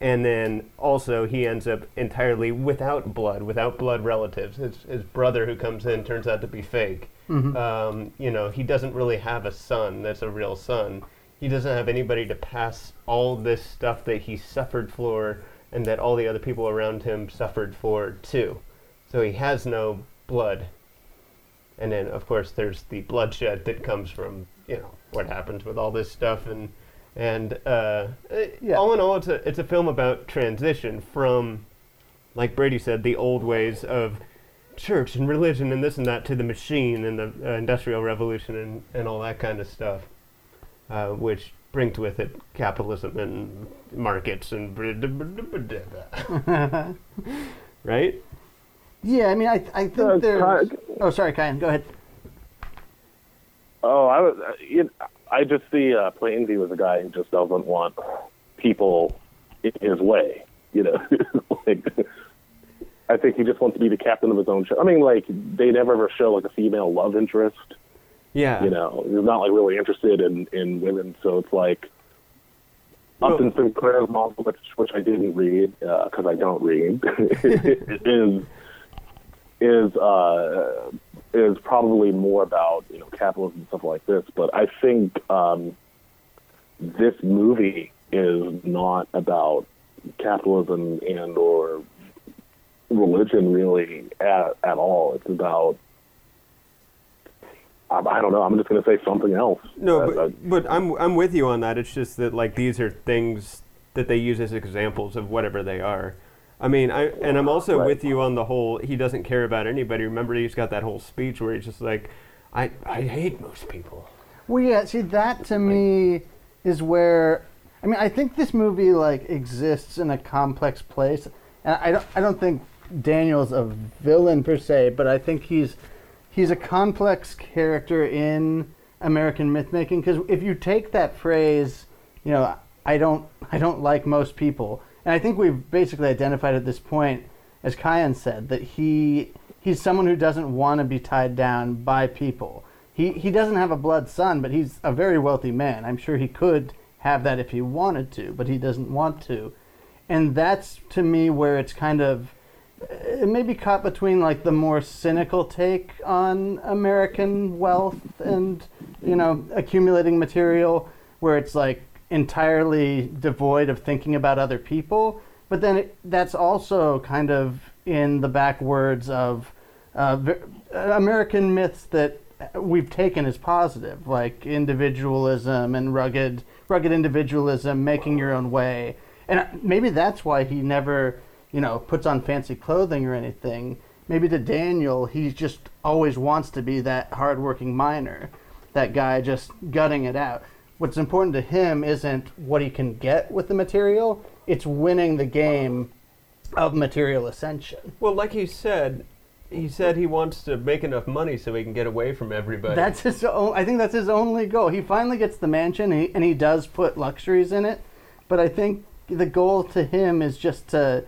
And then also he ends up entirely without blood, without blood relatives. His, his brother who comes in turns out to be fake. Um, you know, he doesn't really have a son that's a real son. He doesn't have anybody to pass all this stuff that he suffered for and that all the other people around him suffered for too. So he has no blood. And then, of course, there's the bloodshed that comes from, you know, what happens with all this stuff. And, and uh, eh, Yeah. all in all, it's a, it's a film about transition from, like Brady said, the old ways of church and religion and this and that to the machine and the uh, industrial revolution and, and all that kind of stuff, uh, which brings with it capitalism and markets and right? Yeah, I mean, I, I think Uh, there's. Ki- Oh, sorry, Kyan, go ahead. Oh, I was. Uh, you I just see uh, Plainview as a guy who just doesn't want people in his way. You know, like I think he just wants to be the captain of his own show. I mean, like they never ever show like a female love interest. Yeah. You know, he's not like really interested in in women. So it's like Well- Upton Sinclair's novel, which which I didn't read because I don't read, is is uh, is probably more about you know capitalism and stuff like this. But I think um, this movie is not about capitalism and or religion really at at all. It's about I, I don't know. I'm just going to say something else. No, Uh, but, uh, but I'm I'm with you on that. It's just that like these are things that they use as examples of whatever they are. I mean, I and I'm also Right. with you on the whole. He doesn't care about anybody. Remember, he's got that whole speech where he's just like, I I hate most people. Well, yeah. See, that to me is where I mean, I think this movie like exists in a complex place, and I don't. I don't think Daniel's a villain per se, but I think he's he's a complex character in American mythmaking. Because if you take that phrase, you know, I don't I don't like most people, and I think we've basically identified at this point, as Kyan said, that he he's someone who doesn't want to be tied down by people. He he doesn't have a blood son, but he's a very wealthy man. I'm sure he could have that if he wanted to, but he doesn't want to. And that's to me where it's kind of it may be caught between like the more cynical take on American wealth and you know accumulating material, where it's like entirely devoid of thinking about other people. But then it, that's also kind of in the backwards of uh, American myths that we've taken as positive, like individualism and rugged, rugged individualism, making your own way. And maybe that's why he never, you know, puts on fancy clothing or anything. Maybe to Daniel, he just always wants to be that hardworking miner, that guy just gutting it out. What's important to him isn't what he can get with the material; it's winning the game of material ascension. Well, like he said, he said he wants to make enough money so he can get away from everybody. That's his. o- I think that's his only goal. He finally gets the mansion, and he, and he does put luxuries in it. But I think the goal to him is just to.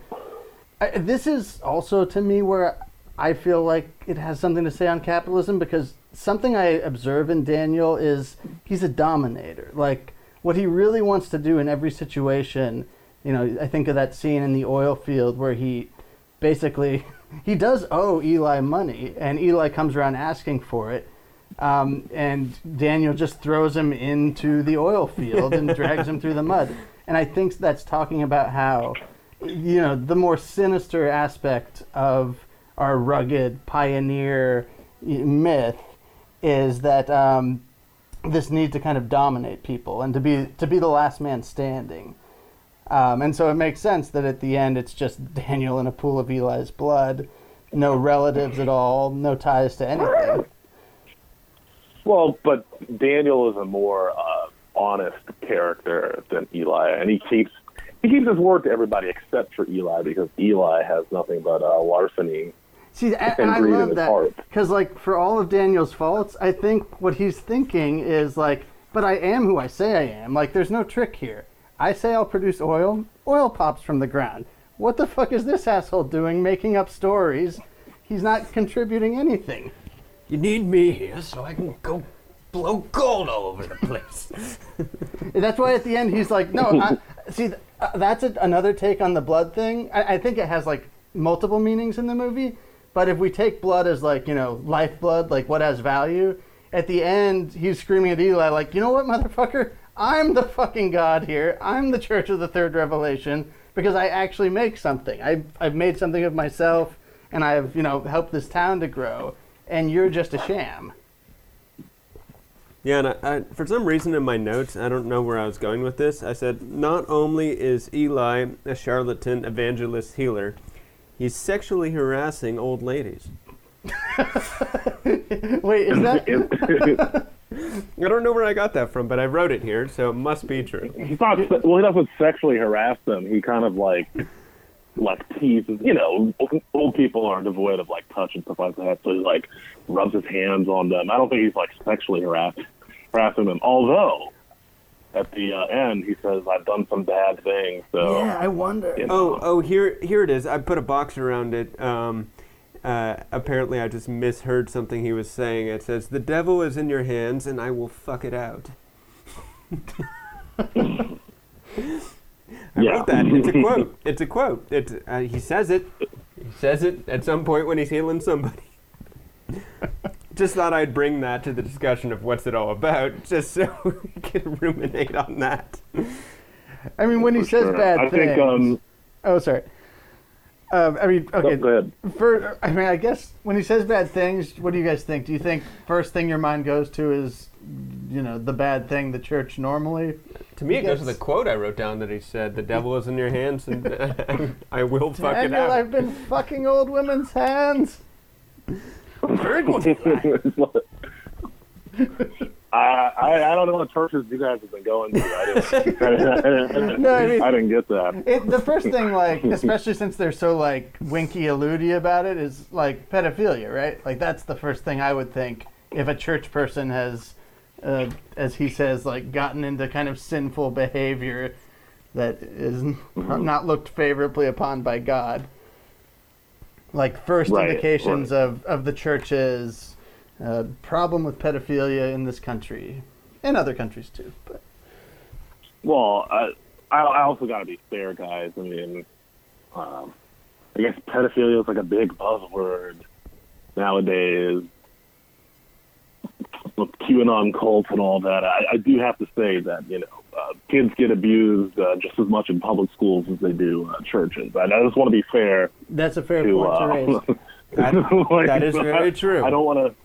I, this is also to me where I feel like it has something to say on capitalism because something I observe in Daniel is he's a dominator. Like what he really wants to do in every situation. You know, I think of that scene in the oil field where he basically he does owe Eli money, and Eli comes around asking for it. Um, and Daniel just throws him into the oil field and drags him through the mud. And I think that's talking about how, you know, the more sinister aspect of our rugged pioneer myth is that um, this need to kind of dominate people and to be to be the last man standing. Um, and so it makes sense that at the end it's just Daniel in a pool of Eli's blood, no relatives at all, no ties to anything. Well, but Daniel is a more uh, honest character than Eli, and he keeps he keeps his word to everybody except for Eli because Eli has nothing but uh, larceny. See, I, And I greed in love his that heart. because, like, for all of Daniel's faults, I think what he's thinking is like, "But I am who I say I am. Like, there's no trick here. I say I'll produce oil. Oil pops from the ground. What the fuck is this asshole doing? Making up stories. He's not contributing anything. you need me here so I can go blow gold all over the place. That's why at the end he's like, no, I, see, th- uh, that's a, another take on the blood thing. I, I think it has like multiple meanings in the movie, but if we take blood as like, you know, lifeblood, like what has value, at the end he's screaming at Eli, like, you know what, motherfucker? I'm the fucking God here. I'm the Church of the Third Revelation because I actually make something. I've, I've made something of myself and I've, you know, helped this town to grow, and you're just a sham. Yeah, and I, I, for some reason in my notes, I don't know where I was going with this. I said, not only is Eli a charlatan evangelist healer, he's sexually harassing old ladies. Wait, is that. I don't know where I got that from, but I wrote it here, so it must be true. He's not. Well, he doesn't sexually harass them. He kind of like, like teeth. You know, old people are devoid of like touch and stuff like that. So he like rubs his hands on them. I don't think he's like sexually harass, harassing them. Although, at the uh, end, he says, "I've done some bad things." So yeah, I wonder. you know. Oh, oh, here, here it is. I put a box around it. Um, uh, apparently, I just misheard something he was saying. It says, "The devil is in your hands, and I will fuck it out." I Yeah. wrote that. It's a quote. It's a quote. It's, uh, he says it. He says it at some point when he's healing somebody. just thought I'd bring that to the discussion of what's it all about, just so we can ruminate on that. I mean, when he For says sure. bad I things. think. Um, oh, sorry. Um, I mean, okay. go ahead. For I mean, I guess when he says bad things, what do you guys think? Do you think first thing your mind goes to is, you know, the bad thing the church normally? To me, it goes to the quote I wrote down that he said, "The devil is in your hands, and I will fuck it out." I've been fucking old women's hands. Very good. I, I I don't know what churches you guys have been going to. I didn't, I didn't, No, I mean- I didn't get that. It, the first thing, like, especially since they're so like winky alludy about it, is like pedophilia, right? Like that's the first thing I would think if a church person has, uh, as he says, like gotten into kind of sinful behavior that is n- not looked favorably upon by God. Like first Right, indications right. of of the church's uh, problem with pedophilia in this country, and other countries too. But Well, I I, also got to be fair, guys. I mean, um, I guess pedophilia is like a big buzzword nowadays. With QAnon cults and all that, I, I do have to say that you know uh, kids get abused uh, just as much in public schools as they do uh, churches. I, I just want to be fair that's a fair to. point to raise. Uh, That- like, that is very true. I don't want to.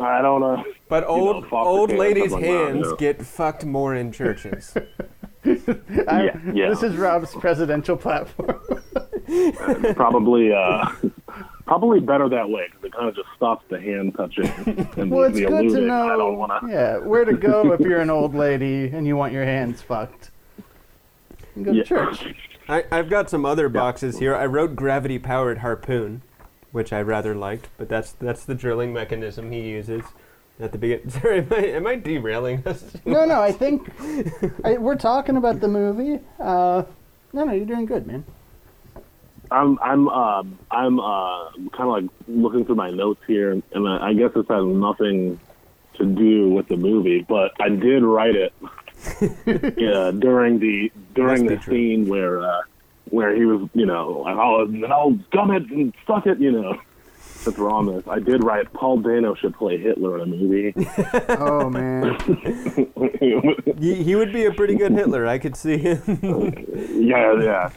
I don't know. But know, old foster old ladies' stuff like hands get fucked more in churches. I- Yeah, yeah. This is Rob's presidential platform. probably uh, probably better that way because it kind of just stops the hand touching and well, it's the good to know. I don't want to. Yeah, where to go if you're an old lady and you want your hands fucked. You can go Yeah. to church. I, I've got some other boxes here. I wrote gravity-powered harpoon, which I rather liked, but that's that's the drilling mechanism he uses at the beginning. Sorry, am I, am I derailing us? No, no, I think I, we're talking about the movie. Uh, no, no, you're doing good, man. I'm I'm um I'm uh kind of like looking through my notes here, and I, I guess this has nothing to do with the movie, but I did write it yeah, during the during the true. scene where uh, where he was, you know, like, oh, and I'll gum it and suck it, you know. Since we're this, I did write Paul Dano should play Hitler in a movie. Oh man, he, he would be a pretty good Hitler. I could see him yeah, yeah.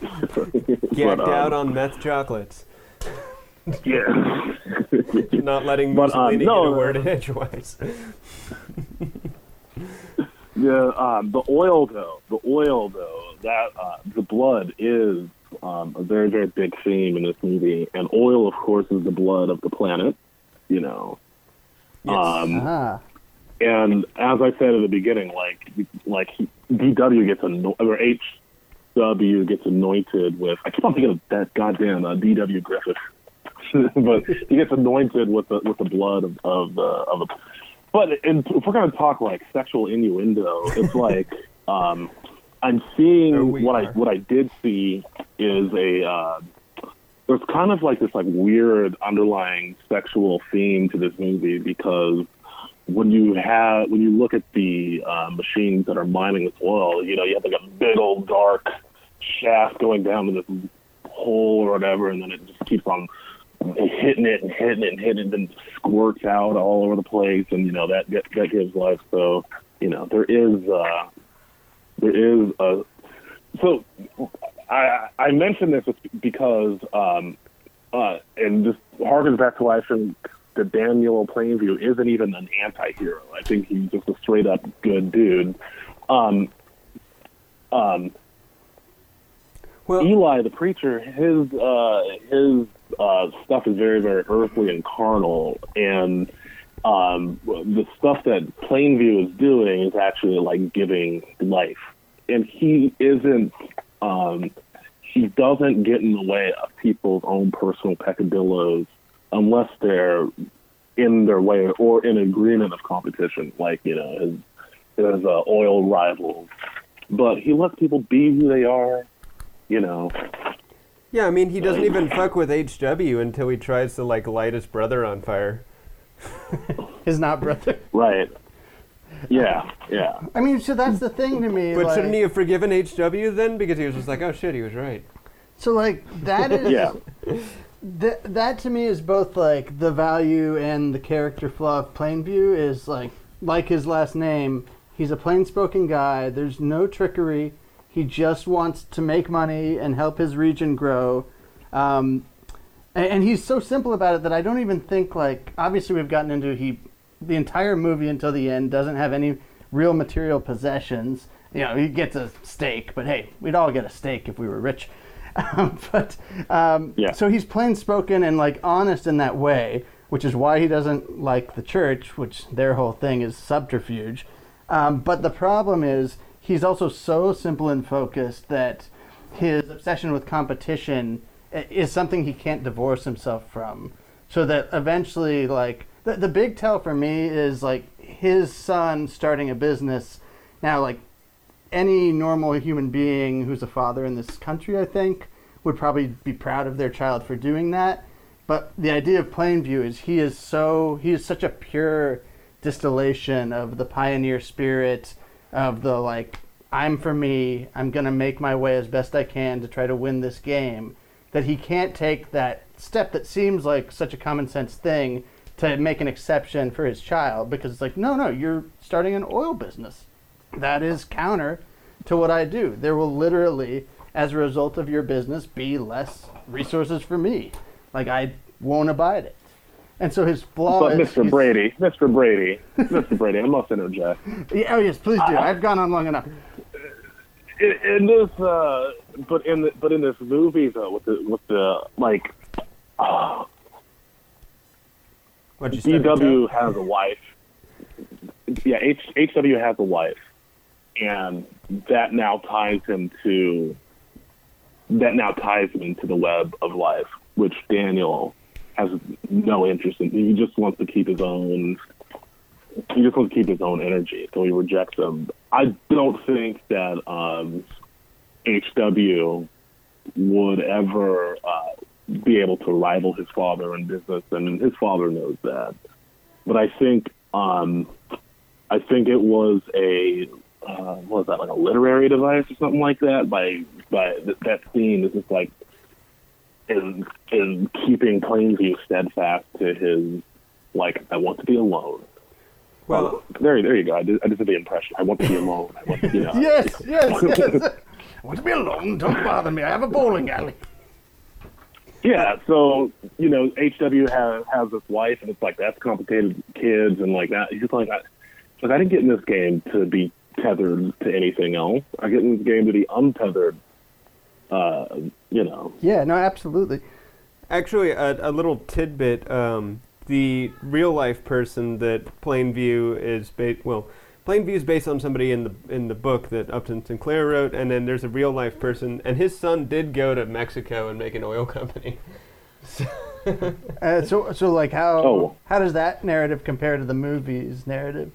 gagged um, out on meth chocolates, Yeah. not letting But, um, Mussolini no, get a uh, word in edgewise. Yeah, um, the oil though, the oil though, that uh, the blood is um, a very very big theme in this movie, and oil, of course, is the blood of the planet. You know, Yes. um, ah, and as I said at the beginning, like like he, DW gets ano- or HW gets anointed with. I keep on thinking of that goddamn uh, DW Griffith, but he gets anointed with the with the blood of, of the of the. But in, if we're gonna talk like sexual innuendo, it's like um, I'm seeing what I what I did see is a. Uh, there's kind of like this like weird underlying sexual theme to this movie because when you have when you look at the uh, machines that are mining this oil, you know, you have like a big old dark shaft going down to this hole or whatever, and then it just keeps on hitting it and hitting it and hitting it, and then squirts out all over the place, and you know that that, that gives life. So you know there is uh, there is a so I I mentioned this because um, uh, and this harkens back to why I think that Daniel Plainview isn't even an anti-hero. I think he's just a straight up good dude. Um, um, Well, Eli, the preacher, his uh, his uh, stuff is very, very earthly and carnal, and um, the stuff that Plainview is doing is actually like giving life, and he isn't. Um, he doesn't get in the way of people's own personal peccadillos unless they're in their way or in agreement of competition, like you know his his uh, oil rivals. But he lets people be who they are, you know. yeah, I mean, he doesn't even fuck with HW until he tries to like light his brother on fire. His not brother. Right. Yeah, yeah. I mean, so that's the thing to me. But like, shouldn't he have forgiven HW then? Because he was just like, oh shit, he was right. So like that is Yeah. Th- that to me is both like the value and the character flaw of Plainview is like like his last name. He's a plain spoken guy. There's no trickery. He just wants to make money and help his region grow. Um, and, and he's so simple about it that I don't even think like obviously we've gotten into he the entire movie until the end doesn't have any real material possessions. You know, he gets a steak, but hey, we'd all get a steak if we were rich. Um, but um, Yeah. so he's plain spoken and like honest in that way, which is why he doesn't like the church, which their whole thing is subterfuge. Um, but the problem is he's also so simple and focused that his obsession with competition is something he can't divorce himself from. So that eventually, like the the big tell for me is like his son starting a business. Now, like any normal human being who's a father in this country, I think, would probably be proud of their child for doing that. But the idea of Plainview is he is so he is such a pure distillation of the pioneer spirit of the like I'm for me, I'm gonna make my way as best I can to try to win this game. That he can't take that step that seems like such a common sense thing to make an exception for his child because it's like, no, no, you're starting an oil business that is counter to what I do. There will literally, as a result of your business, be less resources for me. Like I won't abide it. And so his flaw But is Mr. Brady, Mr. Brady, Mr. Brady, I must interject. Yeah, oh yes, please do. I've gone on long enough. In, in this, uh, but in the, but in this movie though, with the with the like, uh, What'd you DW has a wife. Yeah, H, HW has a wife, and that now ties him to that now ties him into the web of life, which Daniel has no interest in. He just wants to keep his own. He just wants to keep his own energy, so he rejects them. I don't think that um, HW would ever uh, be able to rival his father in business, and his father knows that. But I think, um, I think it was a uh, what was that like a literary device or something like that? By by th- that scene is just like in in keeping Plainview steadfast to his like I want to be alone. Well, there, there you go. I did, I did the impression. I want to be alone. I want, you know. Yes, yes, yes. I want to be alone. Don't bother me. I have a bowling alley. Yeah, so you know, HW has has this wife, and it's like that's complicated kids and like that. He's like, I, like I didn't get in this game to be tethered to anything else. I get in this game to be untethered. Uh, you know, Yeah, no, absolutely. actually, a, a little tidbit. Um, the real life person that Plainview is based well, Plainview is based on somebody in the in the book that Upton Sinclair wrote, and then there's a real life person, and his son did go to Mexico and make an oil company. Uh, so, so like how Oh. how does that narrative compare to the movie's narrative?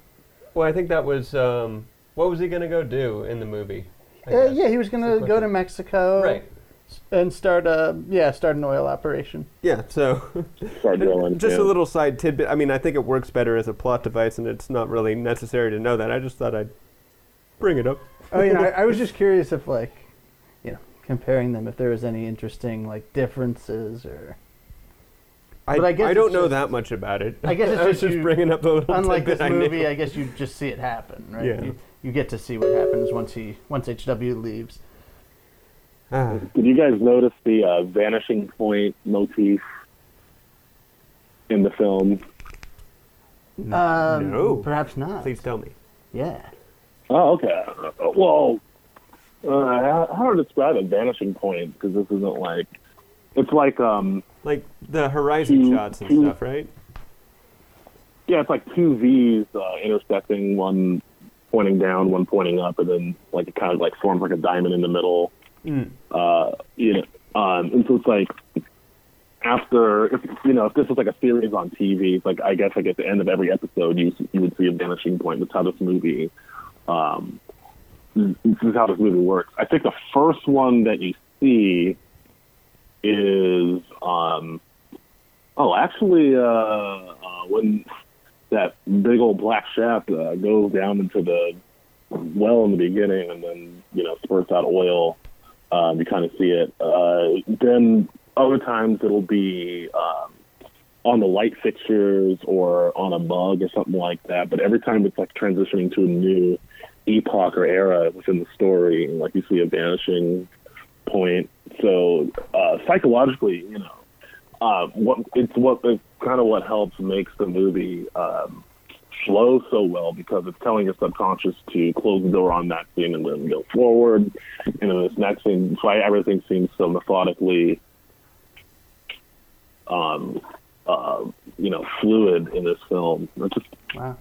Well, I think that was um, what was he gonna go do in the movie? Uh, yeah, he was gonna go to. Mexico. Right. And start a yeah start an oil operation. Yeah, so Start drilling. just yeah. a little side tidbit. I mean, I think it works better as a plot device, and it's not really necessary to know that. I just thought I'd bring it up. Oh, you know, I, I was just curious if like, you know, comparing them if there was any interesting like differences or I, But I guess don't it's know just- that much about it. I guess it's I was just just you- bringing up a little unlike tidbit this I knew. movie. I guess you just see it happen, right? Yeah. You, you get to see what happens once he once HW leaves. Ah, Did you guys notice the uh, vanishing point motif in the film? Um, No. perhaps not. please tell me. Yeah. Oh, okay. Uh, well, uh, how, how to describe a vanishing point? Because this isn't like it's like um Like the horizon Two- shots and two- stuff, right? yeah, it's like two V's uh, intersecting, one pointing down, one pointing up, and then like it kind of like forms like a diamond in the middle. Mm. Uh, you know, um, and so it's like after if you know if this was like a series on TV, like I guess like at the end of every episode you you would see a vanishing point. That's how this movie. Um, this is how this movie works. I think the first one that you see is um, oh actually uh, uh, when that big old black shaft uh, goes down into the well in the beginning and then you know spurts out oil um, you kind of see it. Uh, then other times it'll be um, on the light fixtures or on a mug or something like that but every time it's like transitioning to a new epoch or era within the story like you see a vanishing point. So uh, psychologically you know uh, what it's what it's kind of what helps makes the movie um, flow so well because it's telling your subconscious to close the door on that scene and then go forward, and then this next scene, that's why everything seems so methodically, um, uh, you know, fluid in this film. It's just Wow.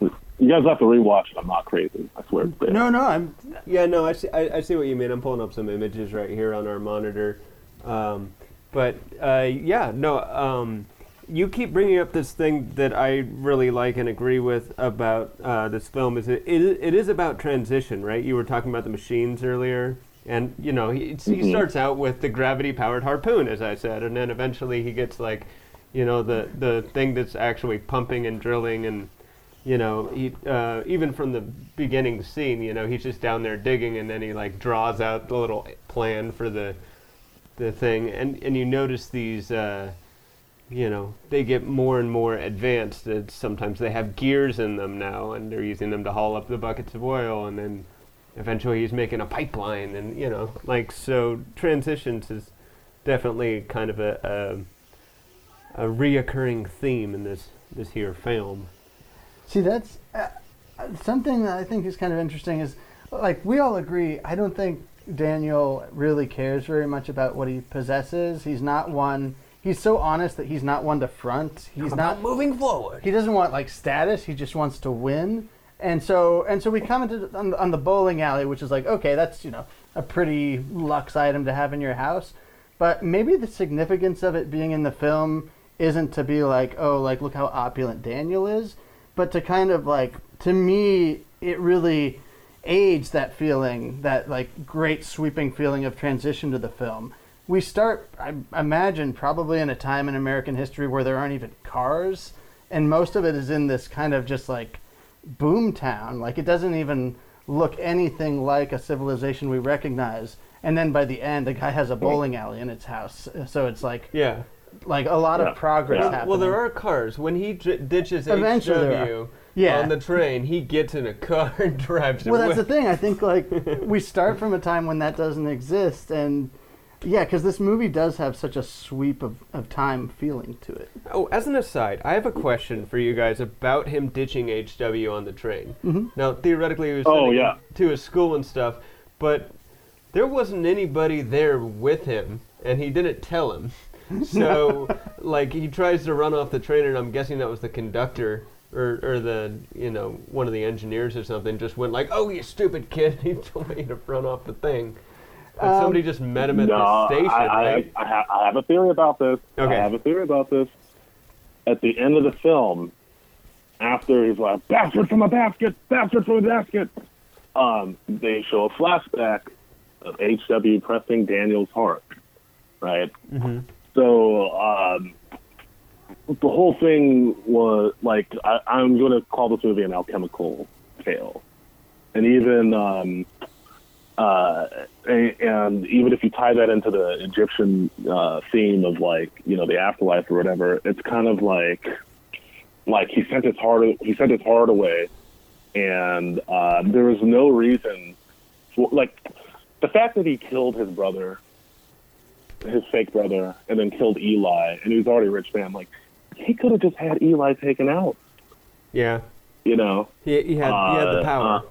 you guys have to rewatch it. I'm not crazy. I swear. No, no, I'm. Yeah, no, I see. I, I see what you mean. I'm pulling up some images right here on our monitor, um, but uh, yeah, no. Um, you keep bringing up this thing that I really like and agree with about uh, this film. Is it, it? It is about transition, right? You were talking about the machines earlier, and you know he, he Mhm. starts out with the gravity-powered harpoon, as I said, and then eventually he gets like, you know, the the thing that's actually pumping and drilling and you know, he uh, even from the beginning scene, you know, he's just down there digging, and then he like draws out the little plan for the the thing, and and you notice these, uh, you know, they get more and more advanced. It's sometimes they have gears in them now, and they're using them to haul up the buckets of oil, and then eventually he's making a pipeline, and you know, like so transitions is definitely kind of a a, a reoccurring theme in this this here film. See, that's uh, something that I think is kind of interesting. Is like we all agree. I don't think Daniel really cares very much about what he possesses. He's not one. He's so honest that he's not one to front. He's not moving forward. he doesn't want like status. He just wants to win. And so and so we commented on, on the bowling alley, which is like okay, that's you know a pretty lux item to have in your house. But maybe the significance of it being in the film isn't to be like oh like look how opulent Daniel is, but to kind of like to me it really aids that feeling that like great sweeping feeling of transition to the film. We start, I imagine, probably in a time in American history where there aren't even cars, and most of it is in this kind of just like boom town. Like it doesn't even look anything like a civilization we recognize. And then by the end, the guy has a bowling alley in its house, so it's like Yeah. like a lot Yeah. of progress Yeah. happening. Well, there are cars. When he j- ditches Eventually there HW Yeah. on the train, he gets in a car and drives Well, away. that's the thing. I think like we start from a time when that doesn't exist, and yeah, because this movie does have such a sweep of, of time feeling to it. Oh, as an aside, I have a question for you guys about him ditching HW on the train. Mhm. Now, theoretically, he was Oh, yeah. to his school and stuff, but there wasn't anybody there with him, and he didn't tell him. So, like, he tries to run off the train, and I'm guessing that was the conductor. Or, or the you know one of the engineers or something just went like oh you stupid kid he told me to run off the thing Like Um, somebody just met him at no, the station I, I, right I, ha- I have a theory about this. Okay. I have a theory about this. At the end of the film, after he's like, bastard from a basket, bastard from a basket, um, they show a flashback of HW pressing Daniel's heart, right? Mm-hmm. So um, the whole thing was like I, I'm going to call this movie an alchemical tale, and even um, uh, and, even if you tie that into the Egyptian uh, theme of like you know the afterlife or whatever, it's kind of like like he sent his heart he sent his heart away, and uh, there was no reason for like the fact that he killed his brother, his fake brother, and then killed Eli, and he was already a rich man. Like he could have just had Eli taken out, Yeah. you know. He, he had he had the Uh, power.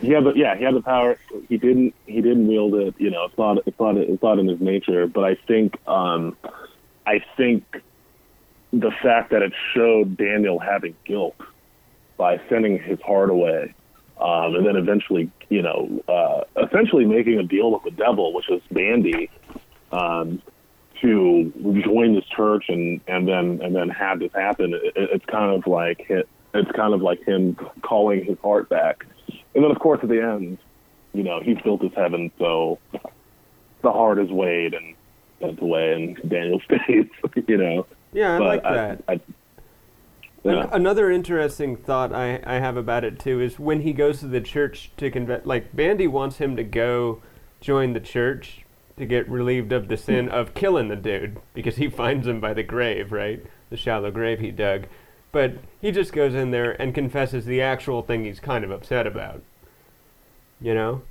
He had the yeah, he had the power. He didn't he didn't wield it. You know, it's not it's not it's not in his nature. But I think um, I think the fact that it showed Daniel having guilt by sending his heart away, um, and then eventually you know uh, essentially making a deal with the devil, which is Bandy, um, to join this church and and then and then have this happen. It, it's kind of like it, it's kind of like him calling his heart back. And then, of course, at the end, you know, he's built his heaven, so the heart is weighed and sent away, and Daniel stays. You know, yeah, I but like that. I, An- yeah. Another interesting thought I, I have about it too is when he goes to the church to convert, like Bandy wants him to go join the church to get relieved of the sin of killing the dude because he finds him by the grave, right? The shallow grave he dug. But he just goes in there and confesses the actual thing he's kind of upset about. You know?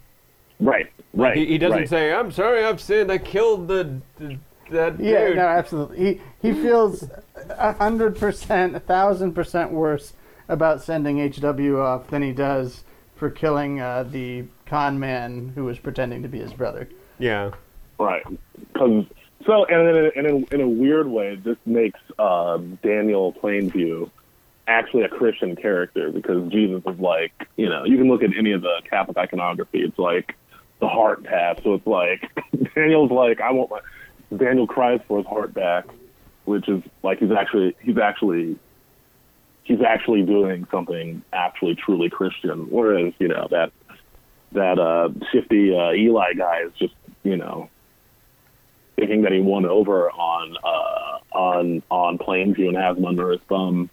right, right. He, he doesn't right. say, I'm sorry I've sinned, I killed the, the that Yeah, dude. no, absolutely. He he feels a hundred percent, a thousand percent worse about sending HW off than he does for killing uh, the con man who was pretending to be his brother. yeah. Right. Because so, and in in, in a weird way, this makes um, Daniel Plainview actually a Christian character because Jesus is like, you know, you can look at any of the Catholic iconography. It's like the heart tab. So it's like Daniel's like, I want my Daniel cries for his heart back, which is like he's actually he's actually he's actually doing something actually truly Christian. Whereas you know that that uh, shifty uh, Eli guy is just you know thinking that he won over on uh, on on Plainview and has under his thumb.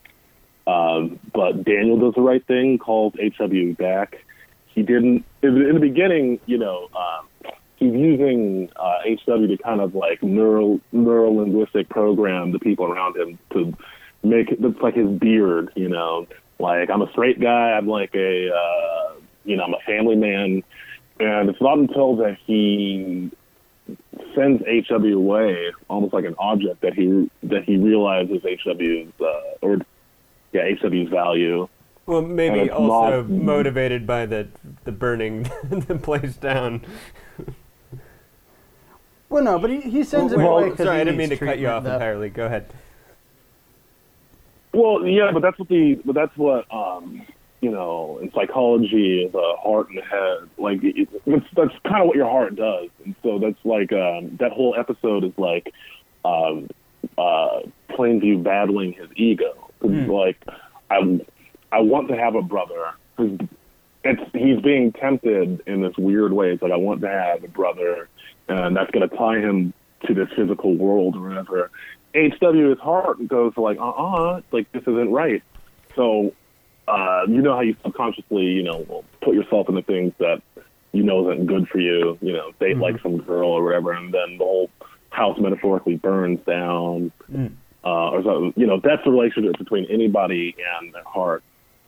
Um, but Daniel does the right thing, calls HW back. He didn't in the beginning, you know. Um, he's using uh, HW to kind of like neural neural linguistic program the people around him to make it like his beard, you know. Like I'm a straight guy. I'm like a uh, you know I'm a family man, and it's not until that he sends HW away, almost like an object, that he that he realizes HW's uh, or yeah HW's value. Well, maybe also not- motivated by the the burning the place down. Well, no, but he, he sends him Well, away. 'cause sorry, he I didn't mean to cut you off though. entirely. Go ahead. Well, yeah, but that's what the but that's what um you know in psychology the heart and the head like it, it's, that's kind of what your heart does, and so that's like um that whole episode is like um uh Plainview battling his ego. 'Cause, Like I I want to have a brother. It's he's being tempted in this weird way. It's like I want to have a brother, and that's going to tie him to this physical world or whatever. HW his heart goes like, uh uh like this isn't right. So, uh, you know how you subconsciously, you know, put yourself into things that you know isn't good for you. You know, date like some girl or whatever, and then the whole house metaphorically burns down. Uh, or something. You know, that's the relationship between anybody and their heart,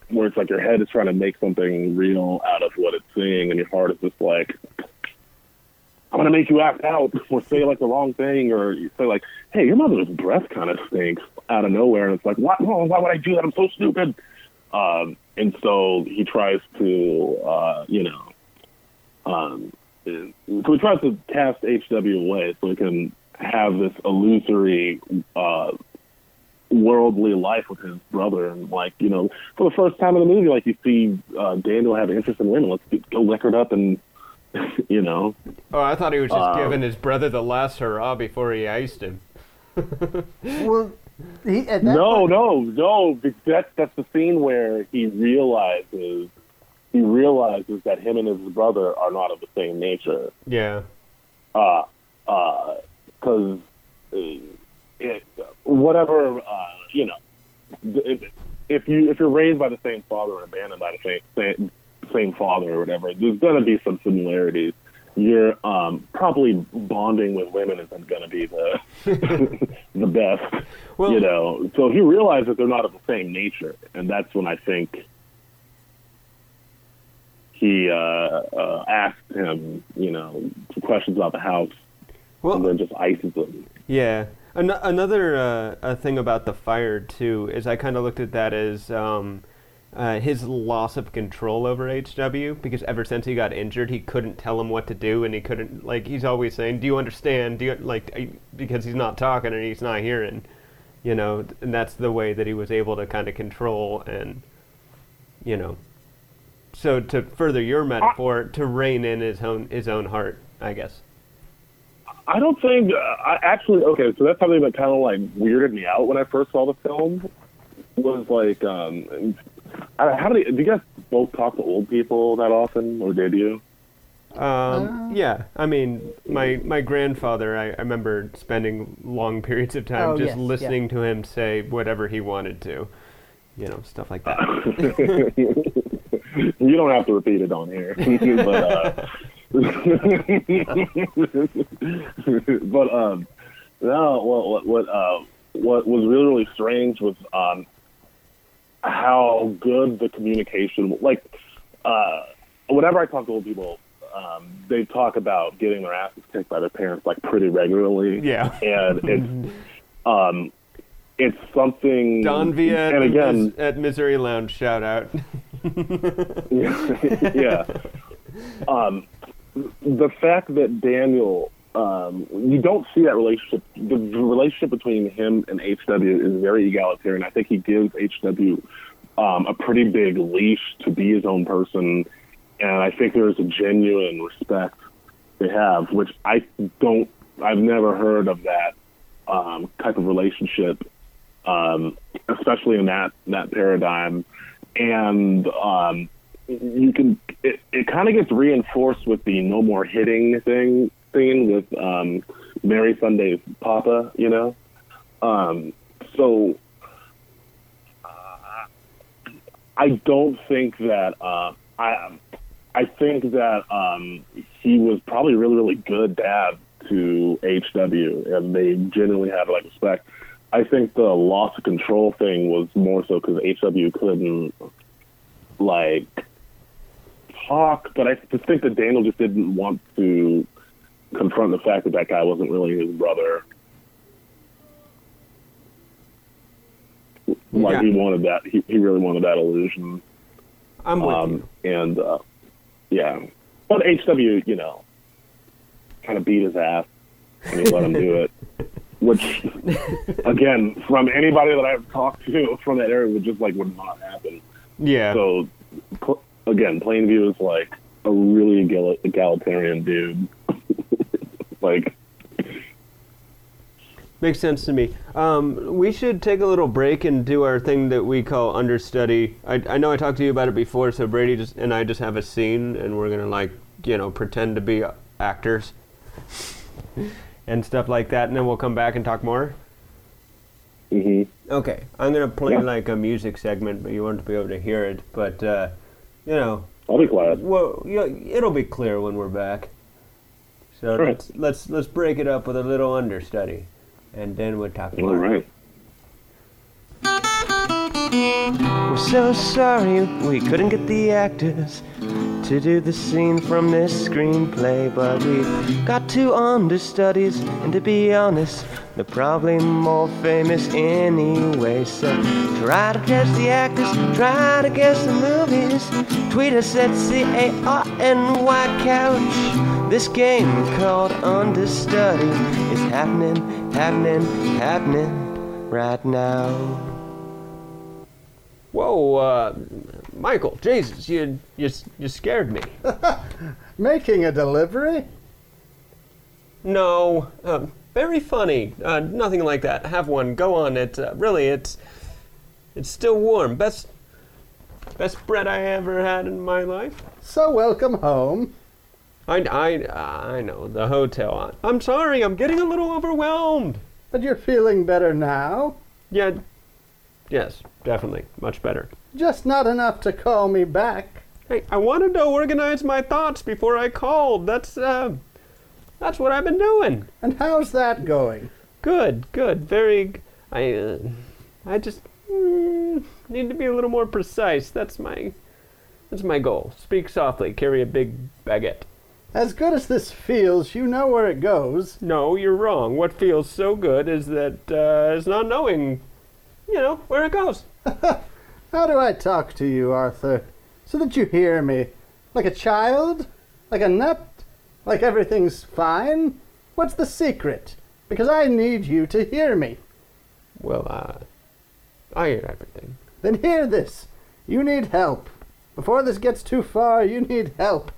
where it's like your head is trying to make something real out of what it's seeing, and your heart is just like, I'm gonna make you act out or say like the wrong thing or you say like, "Hey, your mother's breath kind of stinks" out of nowhere, and it's like, "What? Oh, why would I do that? I'm so stupid." Um, and so he tries to, uh, you know, um, so he tries to cast HW away so he can have this illusory, uh, worldly life with his brother, and like you know, for the first time in the movie, like you see uh, Daniel have an interest in women. Let's get, go liquored up and. You know, Oh, I thought he was just Uh, giving his brother the last hurrah before he iced him. Well, he, at that no, point, no, no. because That's that's the scene where he realizes he realizes that him and his brother are not of the same nature. Yeah. Uh, uh, because it, whatever uh, you know, if, if you if you're raised by the same father and abandoned by the same same, same father or whatever, there's gonna be some similarities. You're um, probably bonding with women isn't gonna be the the best, Well- you know. So he realized that they're not of the same nature, and that's when I think he uh, uh, asked him, you know, some questions about the house, well, and then just ices him. yeah. An- another uh, thing about the fire too is I kind of looked at that as um, uh, his loss of control over HW because ever since he got injured, he couldn't tell him what to do, and he couldn't like he's always saying, "Do you understand?" Do you like because he's not talking and he's not hearing, you know, and that's the way that he was able to kind of control and, you know, so to further your metaphor, to rein in his own his own heart, I guess. I don't think uh, I actually okay. So that's something that kind of like weirded me out when I first saw the film. Was like, um, I, how do you, do you guys both talk to old people that often, or did you? Um, yeah, I mean, my my grandfather, I, I remember spending long periods of time Oh, just yes, yeah. listening to him say whatever he wanted to, you know, stuff like that. you don't have to repeat it on here, but uh, but um, no. What what what uh, what was really really strange was um how good the communication. Like uh, whenever I talk to old people, um, they talk about getting their asses kicked by their parents like pretty regularly. Yeah. and it's um, it's something. Don Via and at, again, Mis- at Misery Lounge, shout out. yeah. Um, the fact that Daniel, um, you don't see that relationship. The relationship between him and HW is very egalitarian. I think he gives HW um, a pretty big leash to be his own person, and I think there is a genuine respect they have, which I don't. I've never heard of that um, type of relationship, um, especially in that that paradigm. And um, you can it, it kind of gets reinforced with the no more hitting thing thing with um, Mary Sunday's Papa, you know. Um, so uh, I don't think that uh, I I think that um, he was probably really really good dad to HW, and they genuinely had like respect. I think the loss of control thing was more so because HW couldn't like talk, but I just think that Daniel just didn't want to confront the fact that that guy wasn't really his brother. Like Yeah. he wanted that, he, he really wanted that illusion. I'm with Um, you. and uh, yeah, but HW, you know, kind of beat his ass and he let him do it. Which, again, from anybody that I've talked to from that area, would just like would not happen. Yeah. So, pl- again, Plainview is like a really egal- egalitarian dude. Like, Makes sense to me. Um, we should take a little break and do our thing that we call understudy. I, I know I talked to you about it before, so Brady just and I just have a scene, and we're gonna like you know pretend to be actors and stuff like that, and then we'll come back and talk more. hmm Okay, I'm gonna play Yeah. like a music segment, but you won't be able to hear it. But uh, you know, I'll be quiet. well, you it'll be clear when we're back. So Right. let's let's let's break it up with a little understudy, and then we'll talk All more. right. We're so sorry we couldn't get the actors to do the scene from this screenplay, but we've got two understudies, and to be honest, they're probably more famous anyway. So try to guess the actors, try to guess the movies. Tweet us at C A R N Y Couch. This game called Understudy is happening, happening, happening right now. Whoa, uh, Michael, Jesus, you you you scared me. Making a delivery? No, uh, very funny. Uh, nothing like that. Have one. Go on. It uh, really, it's it's still warm. Best Best bread I ever had in my life. So welcome home. I, I, I know, the hotel. I'm sorry, I'm getting a little overwhelmed. But you're feeling better now. Yeah, yes, definitely. Much better. Just not enough to call me back. Hey, I wanted to organize my thoughts before I called. That's, uh, that's what I've been doing. And how's that going? Good, good, very. I, uh, I just mm, need to be a little more precise. That's my, that's my goal. Speak softly. Carry a big baguette. As good as this feels, you know where it goes. No, you're wrong. What feels so good is that uh, is not knowing, you know, where it goes. How do I talk to you, Arthur? So that you hear me? Like a child? Like a nut? Like everything's fine? What's the secret? Because I need you to hear me. Well, uh, I hear everything. Then hear this. You need help. Before this gets too far, you need help.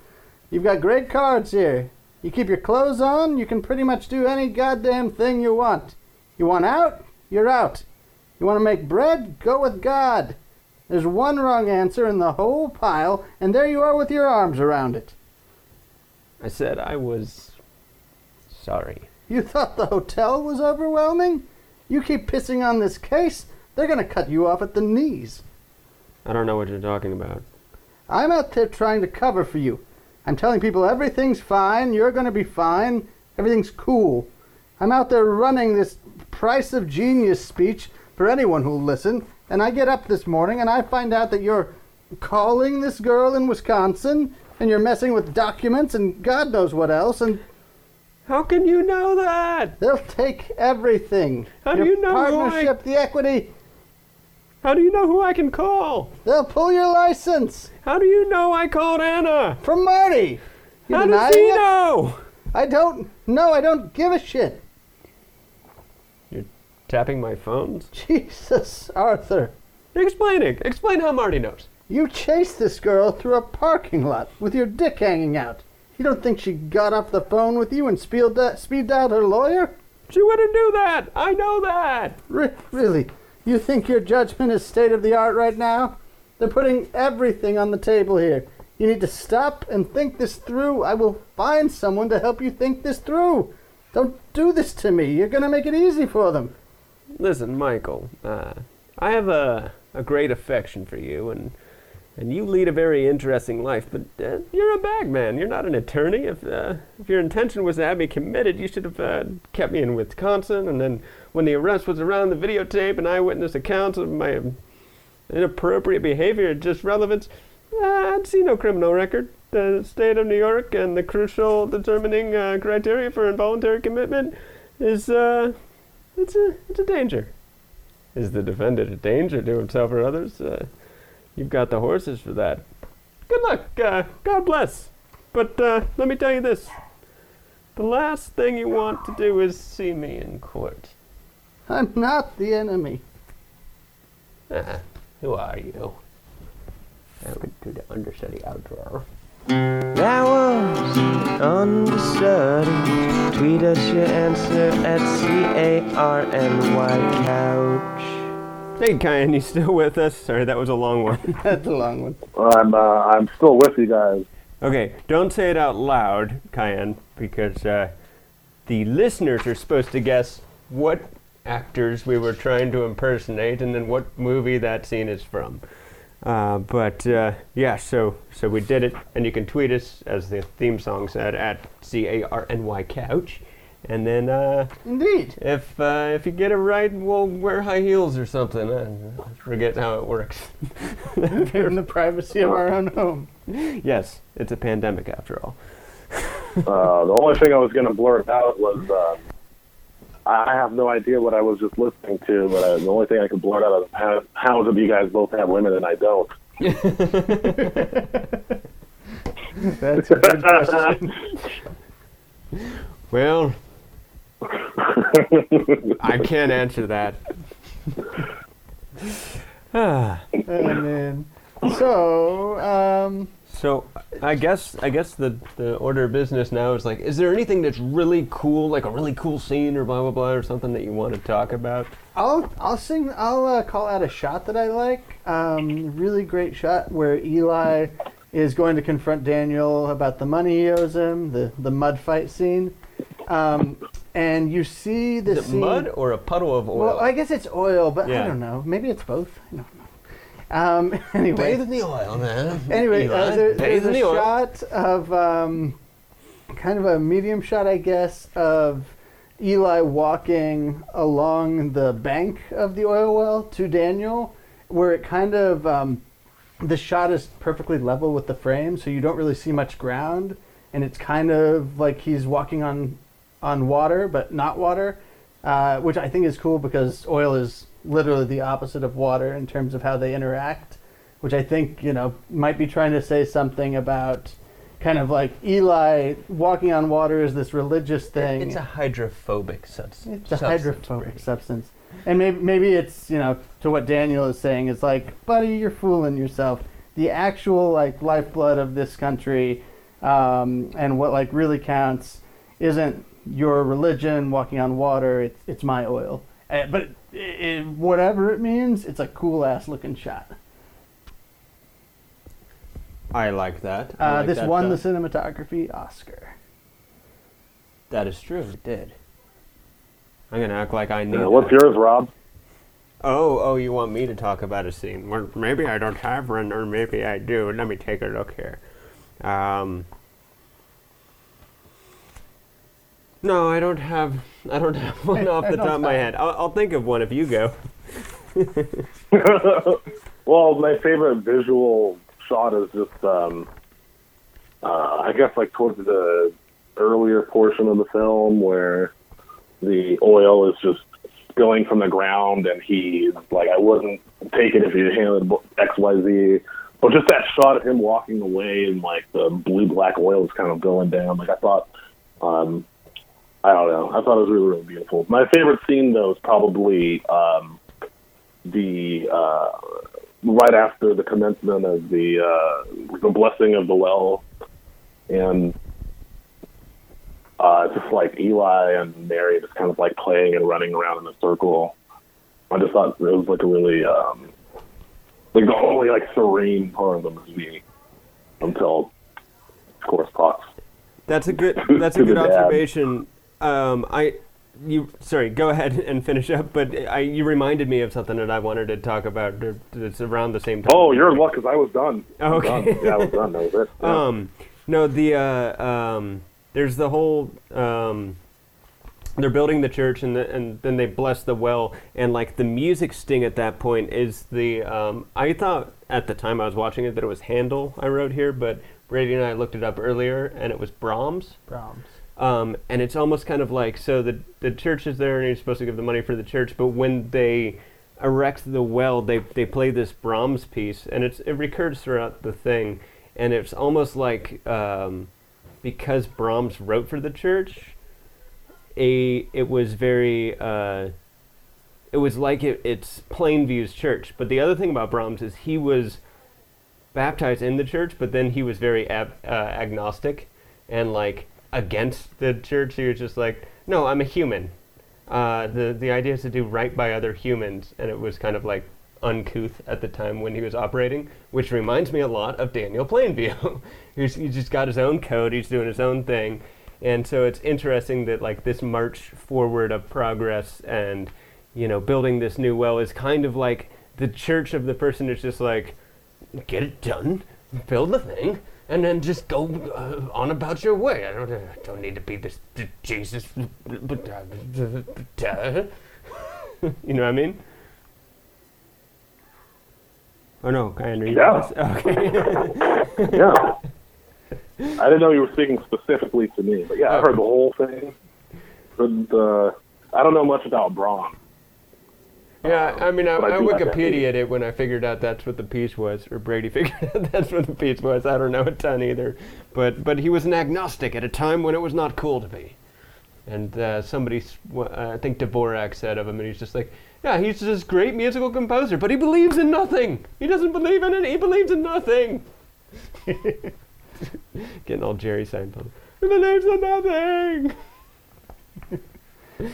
You've got great cards here. You keep your clothes on, you can pretty much do any goddamn thing you want. You want out? You're out. You want to make bread? Go with God. There's one wrong answer in the whole pile, and there you are with your arms around it. I said I was sorry. You thought the hotel was overwhelming? You keep pissing on this case, they're going to cut you off at the knees. I don't know what you're talking about. I'm out there trying to cover for you. I'm telling people everything's fine, you're going to be fine, everything's cool. I'm out there running this price of genius speech for anyone who'll listen, and I get up this morning and I find out that you're calling this girl in Wisconsin and you're messing with documents and God knows what else, and How can you know that? they'll take everything. How do you know who I- partnership, the equity, How do you know who I can call? they'll pull your license How do you know I called Anna? from Marty. You How does he it? know? I don't know. I don't give a shit. You're tapping my phones? Jesus, Arthur. Explain it. Explain how Marty knows. You chased this girl through a parking lot with your dick hanging out. You don't think she got off the phone with you and speed, uh, speed dialed her lawyer? She wouldn't do that. I know that. Re- really? You think your judgment is state of the art right now? They're putting everything on the table here. You need to stop and think this through. I will find someone to help you think this through. Don't do this to me. You're going to make it easy for them. Listen, Michael. Uh, I have a, a great affection for you, and and you lead a very interesting life. But uh, you're a bagman. You're not an attorney. If uh, if your intention was to have me committed, you should have uh, kept me in Wisconsin. And then when the arrest was around, the videotape and eyewitness accounts of my inappropriate behavior, just relevance, uh, I'd see no criminal record. The state of New York and the crucial determining uh, criteria for involuntary commitment is uh, it's a it's a danger. Is the defendant a danger to himself or others? You've got the horses for that. Good luck. Uh, God bless. But uh, let me tell you this: the last thing you want to do is see me in court. I'm not the enemy. Uh, who are you? I would do the understudy outro. That was understudy. Tweet us your answer at C-A-R-N-Y couch. Hey, Kyan, you still with us? Sorry, that was a long one. That's a long one. I'm uh, I'm still with you guys. Okay, don't say it out loud, Kyan, because uh, the listeners are supposed to guess what actors we were trying to impersonate and then what movie that scene is from. Uh, but uh, yeah, so so we did it, and you can tweet us as the theme song said at C A R N Y Couch, and then uh, Indeed. if uh, if you get it right, we'll wear high heels or something. I forget how it works. In the privacy of our own home. yes, it's a pandemic after all. Uh, the only thing I was going to blurt out was uh, I I have no idea what I was just listening to, but uh, the only thing I could blurt out is how, how do you guys both have women and I don't? That's a good question. Well, I can't answer that. ah, oh, man. So, um, So I guess I guess the the order of business now is like, is there anything that's really cool, like a really cool scene or blah blah blah or something that you want to talk about? I'll I'll sing. I'll uh, call out a shot that I like. Um, really great shot where Eli is going to confront Daniel about the money he owes him. The the mud fight scene, um, and you see the Is it mud or a puddle of oil? Well, I guess it's oil, but Yeah. I don't know. Maybe it's both. I don't know. Um, anyway, Bathe in the oil, man. anyway, Eli, uh, there, bathe there's in a the oil. shot of um, kind of a medium shot, I guess, of Eli walking along the bank of the oil well to Daniel, where it kind of um, the shot is perfectly level with the frame, so you don't really see much ground, and it's kind of like he's walking on on water, but not water, uh, which I think is cool because oil is literally the opposite of water in terms of how they interact, which I think you know might be trying to say something about kind of like Eli walking on water is this religious thing. It's a hydrophobic substance. It's a hydrophobic substance. And maybe maybe it's, you know, to what Daniel is saying, it's like, buddy, you're fooling yourself. The actual like lifeblood of this country, um, and what like really counts isn't your religion walking on water, it's it's my oil. Uh, but i i whatever it means, it's a cool ass looking shot. I like that. I Uh, like this that won the cinematography Oscar. That is true. It did. I'm gonna act like I knew. Yeah, that. what's yours, Rob? Oh, oh, you want me to talk about a scene? Well, maybe I don't have one, or maybe I do. Let me take a look here. Um, no, I don't have. I don't have one off the top of my head. I'll, I'll think of one if you go. well, my favorite visual shot is just, um, uh, I guess, like towards the earlier portion of the film where the oil is just going from the ground, and he's like, "I wouldn't take it if you handed X, Y, Z." But just that shot of him walking away, and like the blue black oil is kind of going down. Like I thought, um, I don't know. I thought it was really, really beautiful. My favorite scene though is probably um, the uh, right after the commencement of the uh, the blessing of the well, and uh, just like Eli and Mary just kind of like playing and running around in a circle. I just thought it was like a really um, like the only like serene part of the movie until, of course, Pox. That's a good. That's a good observation. Um, I, you sorry. Go ahead and finish up. But I, you reminded me of something that I wanted to talk about. that- That's around the same time. Oh, you're in luck because I was done. I was Okay. done. Yeah, I was done. That was it. Yeah. Um, no, the uh, um, there's the whole um, they're building the church and the, and then they bless the well and like the music sting at that point is the um, I thought at the time I was watching it that it was Handel I wrote here, but Brady and I looked it up earlier and it was Brahms. Brahms. Um, and it's almost kind of like so the the church is there and you're supposed to give the money for the church, but when they erect the well, they they play this Brahms piece, and it's it recurs throughout the thing, and it's almost like um, because Brahms wrote for the church, a it was very uh, it was like it, it's Plainview's church. But the other thing about Brahms is he was baptized in the church, but then he was very ab- uh, agnostic and like against the church. He was just like, no, I'm a human. Uh, the the idea is to do right by other humans, and it was kind of like uncouth at the time when he was operating, which reminds me a lot of Daniel Plainview. he's, he's just got his own code. He's doing his own thing, and so it's interesting that like this march forward of progress and you know building this new well is kind of like the church of the person is just like get it done, build the thing, and then just go uh, on about your way. I don't, uh, don't need to be this Jesus, uh, uh, you know what I mean? Oh no, Andrew. Yeah. Okay. yeah. I didn't know you were speaking specifically to me, but yeah, I heard the whole thing. But uh, I don't know much about Braun. Yeah, I mean, I, I I do like that Wikipedia'd it when I figured out that's what the piece was, or Brady figured out that's what the piece was. I don't know a ton either, but but he was an agnostic at a time when it was not cool to be. And uh, somebody, uh, I think Dvorak said of him, and he's just like, yeah, he's this great musical composer, but he believes in nothing. He doesn't believe in it. He believes in nothing. Getting all Jerry Seinfeld. The name's of nothing.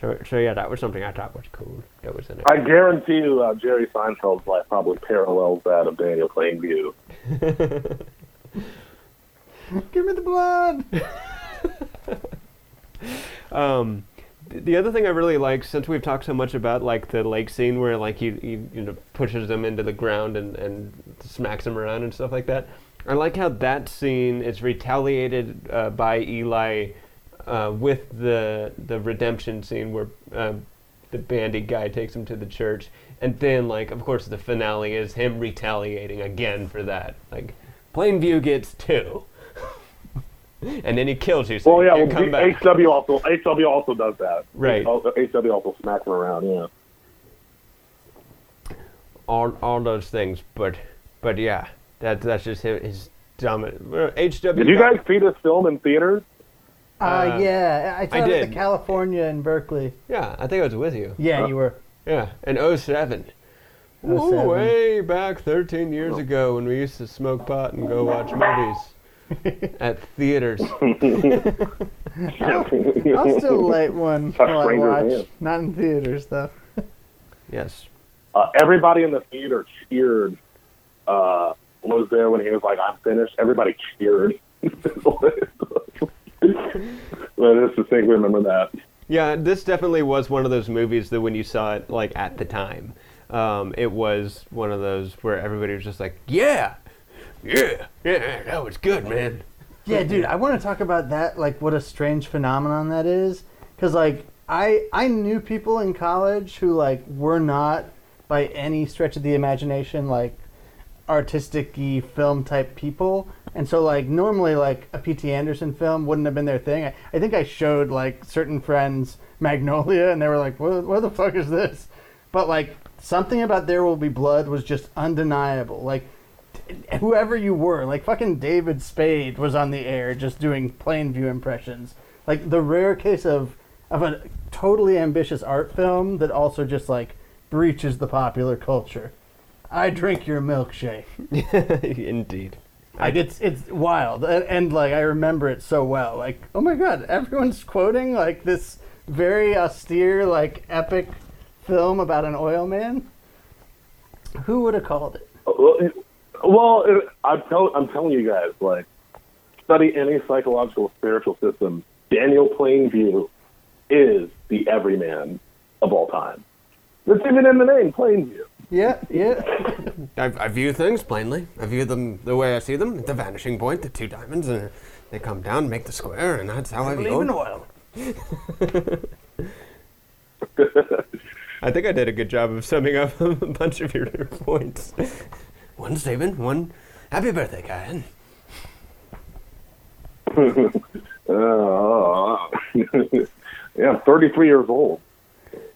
so, so yeah, that was something I thought was cool. That was in it. I guarantee you, uh, Jerry Seinfeld's life probably parallels that of Daniel Plainview. Give me the blood. Um, the other thing I really like, since we've talked so much about like the lake scene where like he, he you know pushes them into the ground and, and smacks them around and stuff like that. I like how that scene is retaliated uh, by Eli uh, with the the redemption scene where uh, the Bandy guy takes him to the church, and then like of course the finale is him retaliating again for that. Like Plainview gets two. And then he kills you. So Well, yeah, can't well, come back. HW also HW also does that. Right. HW also smacks him around. Yeah. all all those things, but but yeah, that that's just his, his dominant. well, HW. Did you guys see this film in theaters? Uh, Uh, yeah, I saw it at did. the California and Berkeley. Yeah, I think I was with you. Yeah, you were. Yeah, in 07. Ooh, way back 13 years ago when we used to smoke pot and go watch movies at theaters. I'll still light one A while I watch. hand. Not in theaters though. Yes. uh, everybody in the theater cheered. Uh, was there when he was like, "I'm finished." Everybody cheered. But it's the thing. Remember that. Yeah, this definitely was one of those movies that when you saw it like at the time, um, it was one of those where everybody was just like, "Yeah, yeah, yeah, that was good, man." Yeah, dude, I want to talk about that. Like, what a strange phenomenon that is. Because, like, I I knew people in college who like were not by any stretch of the imagination like artistic film type people. And so, like, normally, like, a P.T. Anderson film wouldn't have been their thing. I, I think I showed, like, certain friends Magnolia, and they were like, what, what the fuck is this? But, like, something about There Will Be Blood was just undeniable. Like, whoever you were, like fucking David Spade was on the air just doing Plainview impressions. Like the rare case of of a totally ambitious art film that also just like breaches the popular culture. I drink your milkshake. Indeed. Like it's it's wild, and, and like I remember it so well. Like oh my god, everyone's quoting like this very austere, like epic film about an oil man. Who would have called it? Uh, well, it- well it, I'm, tell, I'm telling you guys, like, study any psychological spiritual system. Daniel Plainview is the everyman of all time. It's even in the name, Plainview. Yeah, yeah. I, I view things plainly. I view them the way I see them. The vanishing point, the two diamonds, and they come down, make the square, and that's how I view Believe in them. oil. I think I did a good job of summing up a bunch of your points. One Stephen, one happy birthday, Kyan. Uh, yeah, I'm 33 years old.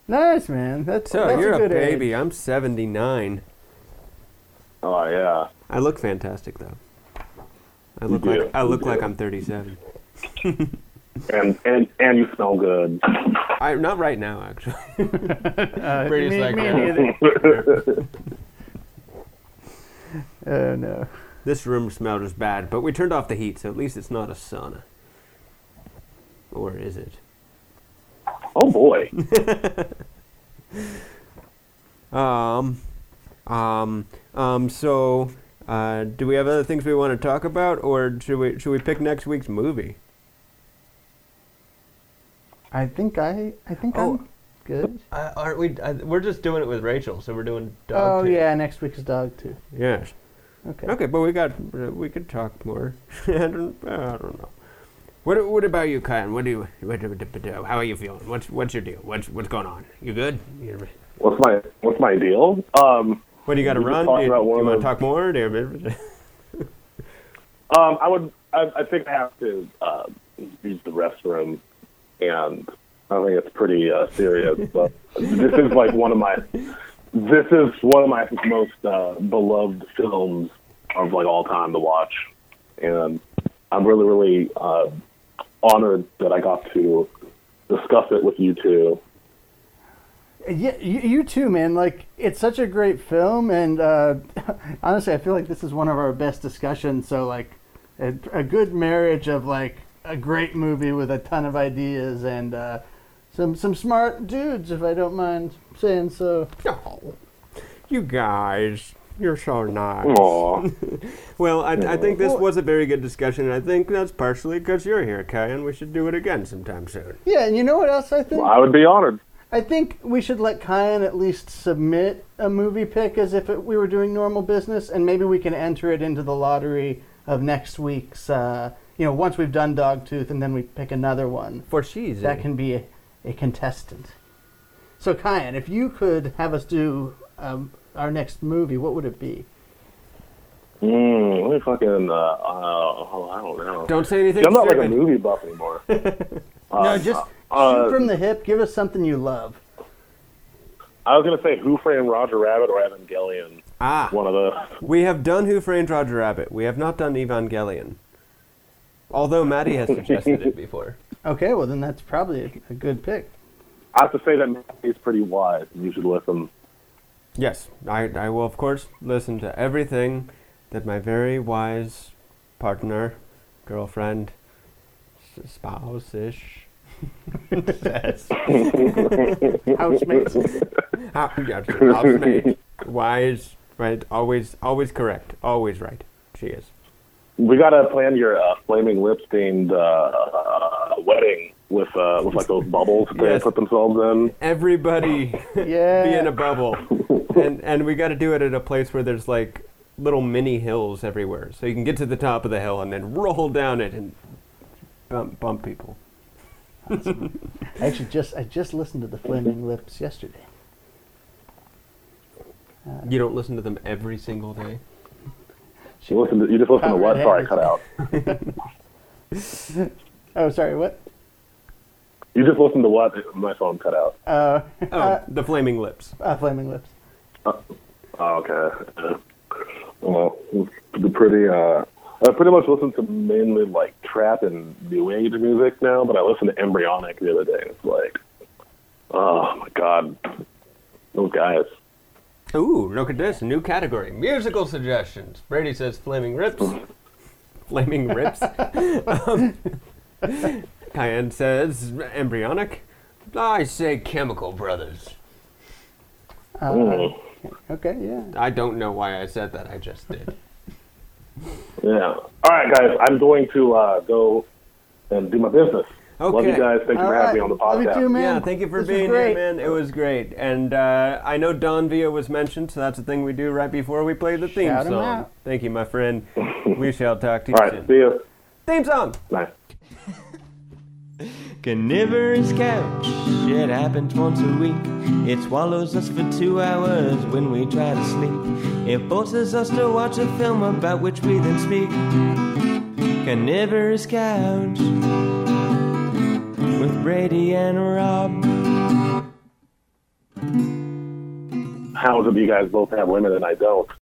Nice, man. That's, So that's you're a a, good baby. age. I'm 79. Oh, yeah. I look fantastic though. I You look do. like I You look like do. I'm 37. And, and, and you smell good. I not right now actually. Uh, Brady's me, like, me neither. Oh no. This room smelled as bad, but we turned off the heat, so at least it's not a sauna. Or is it? Oh, boy. Um, um, um. So, uh, do we have other things we want to talk about, or should we should we pick next week's movie? I think I I think Oh. I'm good. Uh, aren't we? Uh, we're just doing it with Rachel, so we're doing Oh dog. too. yeah, next week's dog too. Yes. Okay. Okay, but we got uh, we could talk more. I don't I don't know. What what about you, Kyan? What do you what, how are you feeling? What's what's your deal? What's what's going on? You good? You- What's my, what's my deal? Um, What do you got to run? Do you, you want to talk more? Do you- Um, I would. I, I think I have to uh, use the restroom, and I think it's pretty uh, serious. But this is like one of my. This is one of my most uh, beloved films of like all time to watch, and I'm really, really uh, honored that I got to discuss it with you two. Yeah, you, you too, man. Like it's such a great film, and uh, honestly, I feel like this is one of our best discussions. So like, a, a good marriage of like a great movie with a ton of ideas and uh, some some smart dudes, if I don't mind saying so. Oh, you guys, you're so nice. Well, I, I think this was a very good discussion, and I think that's partially because you're here, Kai, and we should do it again sometime soon. Yeah, and you know what else I think? I would be honored. I think we should let Kyan at least submit a movie pick as if it, we were doing normal business, and maybe we can enter it into the lottery of next week's. Uh, you know, once we've done Dogtooth, and then we pick another one. For cheese. That can be a, a contestant. So, Kyan, if you could have us do um, our next movie, what would it be? Mm, let me fucking. Uh, uh, oh, I don't know. Don't say anything. I'm not like a movie buff anymore. Uh, no, just uh, shoot from the hip. Give us something you love. I was gonna say Who Framed Roger Rabbit or Evangelion. Ah, One of those. we have done Who Framed Roger Rabbit. We have not done Evangelion. Although Maddie has suggested it before. Okay, well then that's probably a, a good pick. I have to say that he's pretty wise. and You should listen. Yes, I, I will, of course, listen to everything that my very wise partner, girlfriend, s- spouse-ish says. Housemates. How- yes, housemate, wise, right? Always, always correct. Always right. She is. We gotta plan your uh, flaming lips themed uh, uh, wedding with uh, with like those bubbles they Yes. put themselves in. Everybody Yeah. be in a bubble, and and we got to do it at a place where there's like little mini hills everywhere, so you can get to the top of the hill and then roll down it and bump bump people. I actually just I just listened to the Flaming Lips yesterday. You don't listen to them every single day. You listen to you just listen to what? Sorry, I cut out. Oh, sorry, what? You just listened to what? My phone cut out. Uh, Oh, uh, the flaming lips. uh, Flaming Lips. Oh, okay. Uh, Well, the pretty. Uh, I pretty much listen to mainly like trap and new age music now, but I listened to Embryonic the other day. It's like, oh my god, those guys. Ooh, look at this new category: musical suggestions. Brady says flaming rips. flaming rips. um, Kyan says embryonic. I say chemical brothers. Uh, Mm. okay, yeah. I don't know why I said that. I just did. Yeah. All right, guys. I'm going to uh, go and do my business. Okay. Love you guys. Thank you All for having me on the Love you podcast. too, man. Yeah, thank you for This being here, man. It was great. And uh, I know Don Villa was mentioned, so that's the thing we do right before we play the theme Shout him song. out. Thank you, my friend. we shall talk to you All right. soon. See you. Theme song. Bye. Carnivorous couch, it happens once a week. It swallows us for two hours when we try to sleep. It forces us to watch a film about which we then speak. Carnivorous couch with Brady and Rob. How is it you guys both have women and I don't?